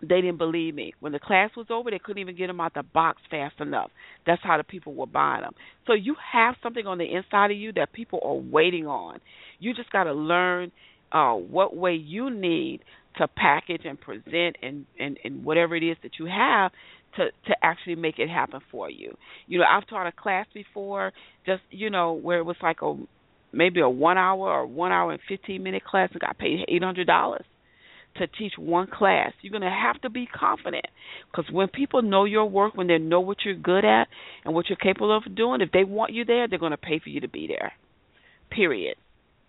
they didn't believe me. When the class was over, they couldn't even get them out the box fast enough. That's how the people were buying them. So you have something on the inside of you that people are waiting on. You just got to learn uh, what way you need to package and present and, and, and whatever it is that you have to to actually make it happen for you. You know, I've taught a class before, just you know, where it was like a maybe a one hour or one hour and fifteen minute class and got paid eight hundred dollars to teach one class. You're going to have to be confident because when people know your work, when they know what you're good at and what you're capable of doing, if they want you there, they're going to pay for you to be there. Period.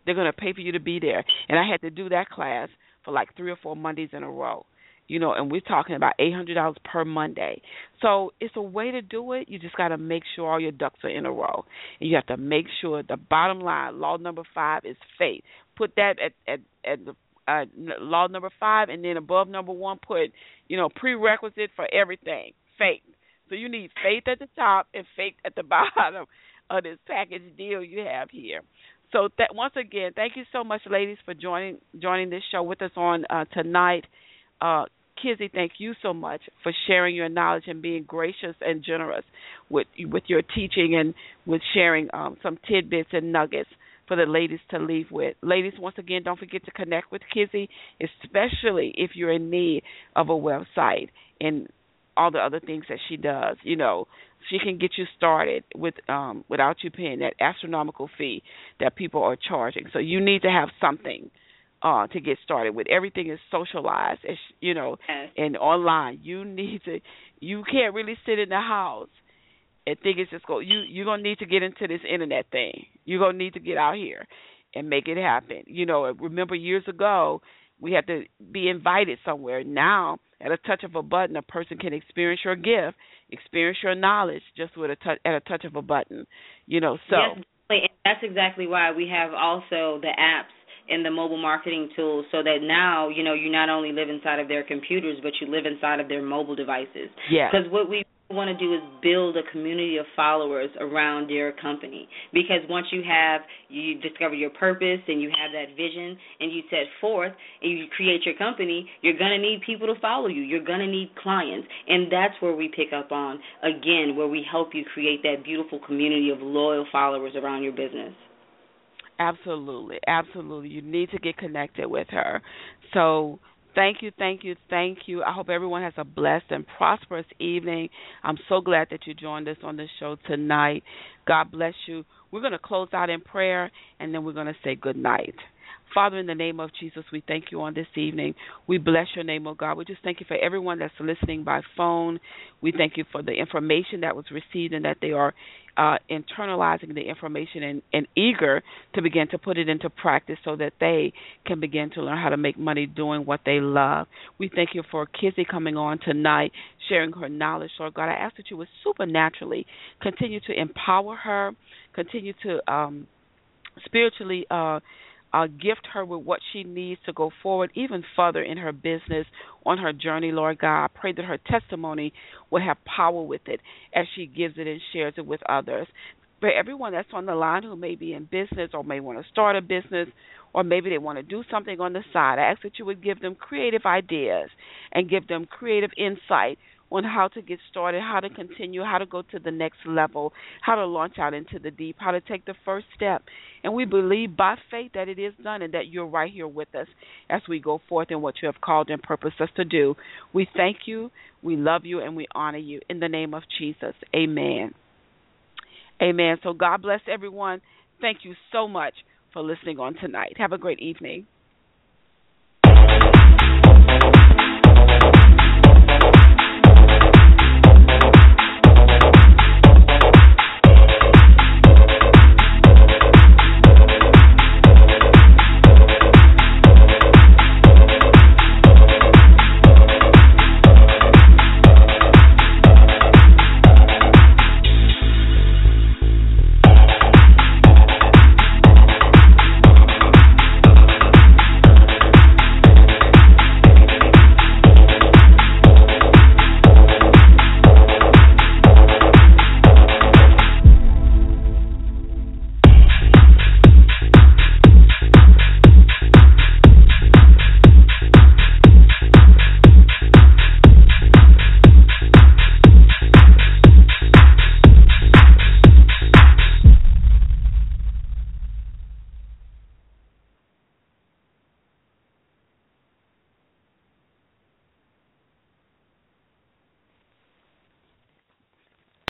They're going to pay for you to be there. And I had to do that class for like three or four Mondays in a row. you know, and we're talking about eight hundred dollars per Monday. So it's a way to do it. You just got to make sure all your ducks are in a row, and you have to make sure the bottom line, law number five, is faith. Put that at at at the uh, law number five, and then above number one, put you know prerequisite for everything, faith. So you need faith at the top and faith at the *laughs* bottom of this package deal you have here. So that once again, thank you so much, ladies, for joining joining this show with us on uh, tonight. Uh, Kizzie, thank you so much for sharing your knowledge and being gracious and generous with with your teaching and with sharing um, some tidbits and nuggets for the ladies to leave with. Ladies, once again, don't forget to connect with Kizzie, especially if you're in need of a website and all the other things that she does. You know, she can get you started with um without you paying that astronomical fee that people are charging. So you need to have something uh to get started with. Everything is socialized, you know, Yes. and online. You need to you can't really sit in the house and think it's just go you you're gonna need to get into this internet thing. You're gonna need to get out here and make it happen. You know, remember years ago we had to be invited somewhere. Now, at a touch of a button, a person can experience your gift, experience your knowledge just with a touch at a touch of a button. You know, so Yes, and that's exactly why we have also the apps and the mobile marketing tools so that now, you know, you not only live inside of their computers, but you live inside of their mobile devices. yeah. Because what we want to do is build a community of followers around your company. Because once you have, you discover your purpose and you have that vision and you set forth and you create your company, you're going to need people to follow you. You're going to need clients. And that's where we pick up on, again, where we help you create that beautiful community of loyal followers around your business. Absolutely, absolutely. You need to get connected with her. So thank you, thank you, thank you. I hope everyone has a blessed and prosperous evening. I'm so glad that you joined us on the show tonight. God bless you. We're going to close out in prayer and then we're going to say good night. Father, in the name of Jesus, we thank you on this evening. We bless your name, oh God. We just thank you for everyone that's listening by phone. We thank you for the information that was received and that they are uh, internalizing the information and, and eager to begin to put it into practice so that they can begin to learn how to make money doing what they love. We thank you for Kizzie coming on tonight, sharing her knowledge. Lord God, I ask that you would supernaturally continue to empower her, continue to um, spiritually uh, uh, gift her with what she needs to go forward even further in her business on her journey, Lord God. I pray that her testimony will have power with it as she gives it and shares it with others. For everyone that's on the line who may be in business or may want to start a business or maybe they want to do something on the side, I ask that you would give them creative ideas and give them creative insight on how to get started, how to continue, how to go to the next level, how to launch out into the deep, how to take the first step. And we believe by faith that it is done and that you're right here with us as we go forth in what you have called and purposed us to do. We thank you, we love you, and we honor you. In the name of Jesus, amen. Amen. So God bless everyone. Thank you so much for listening on tonight. Have a great evening.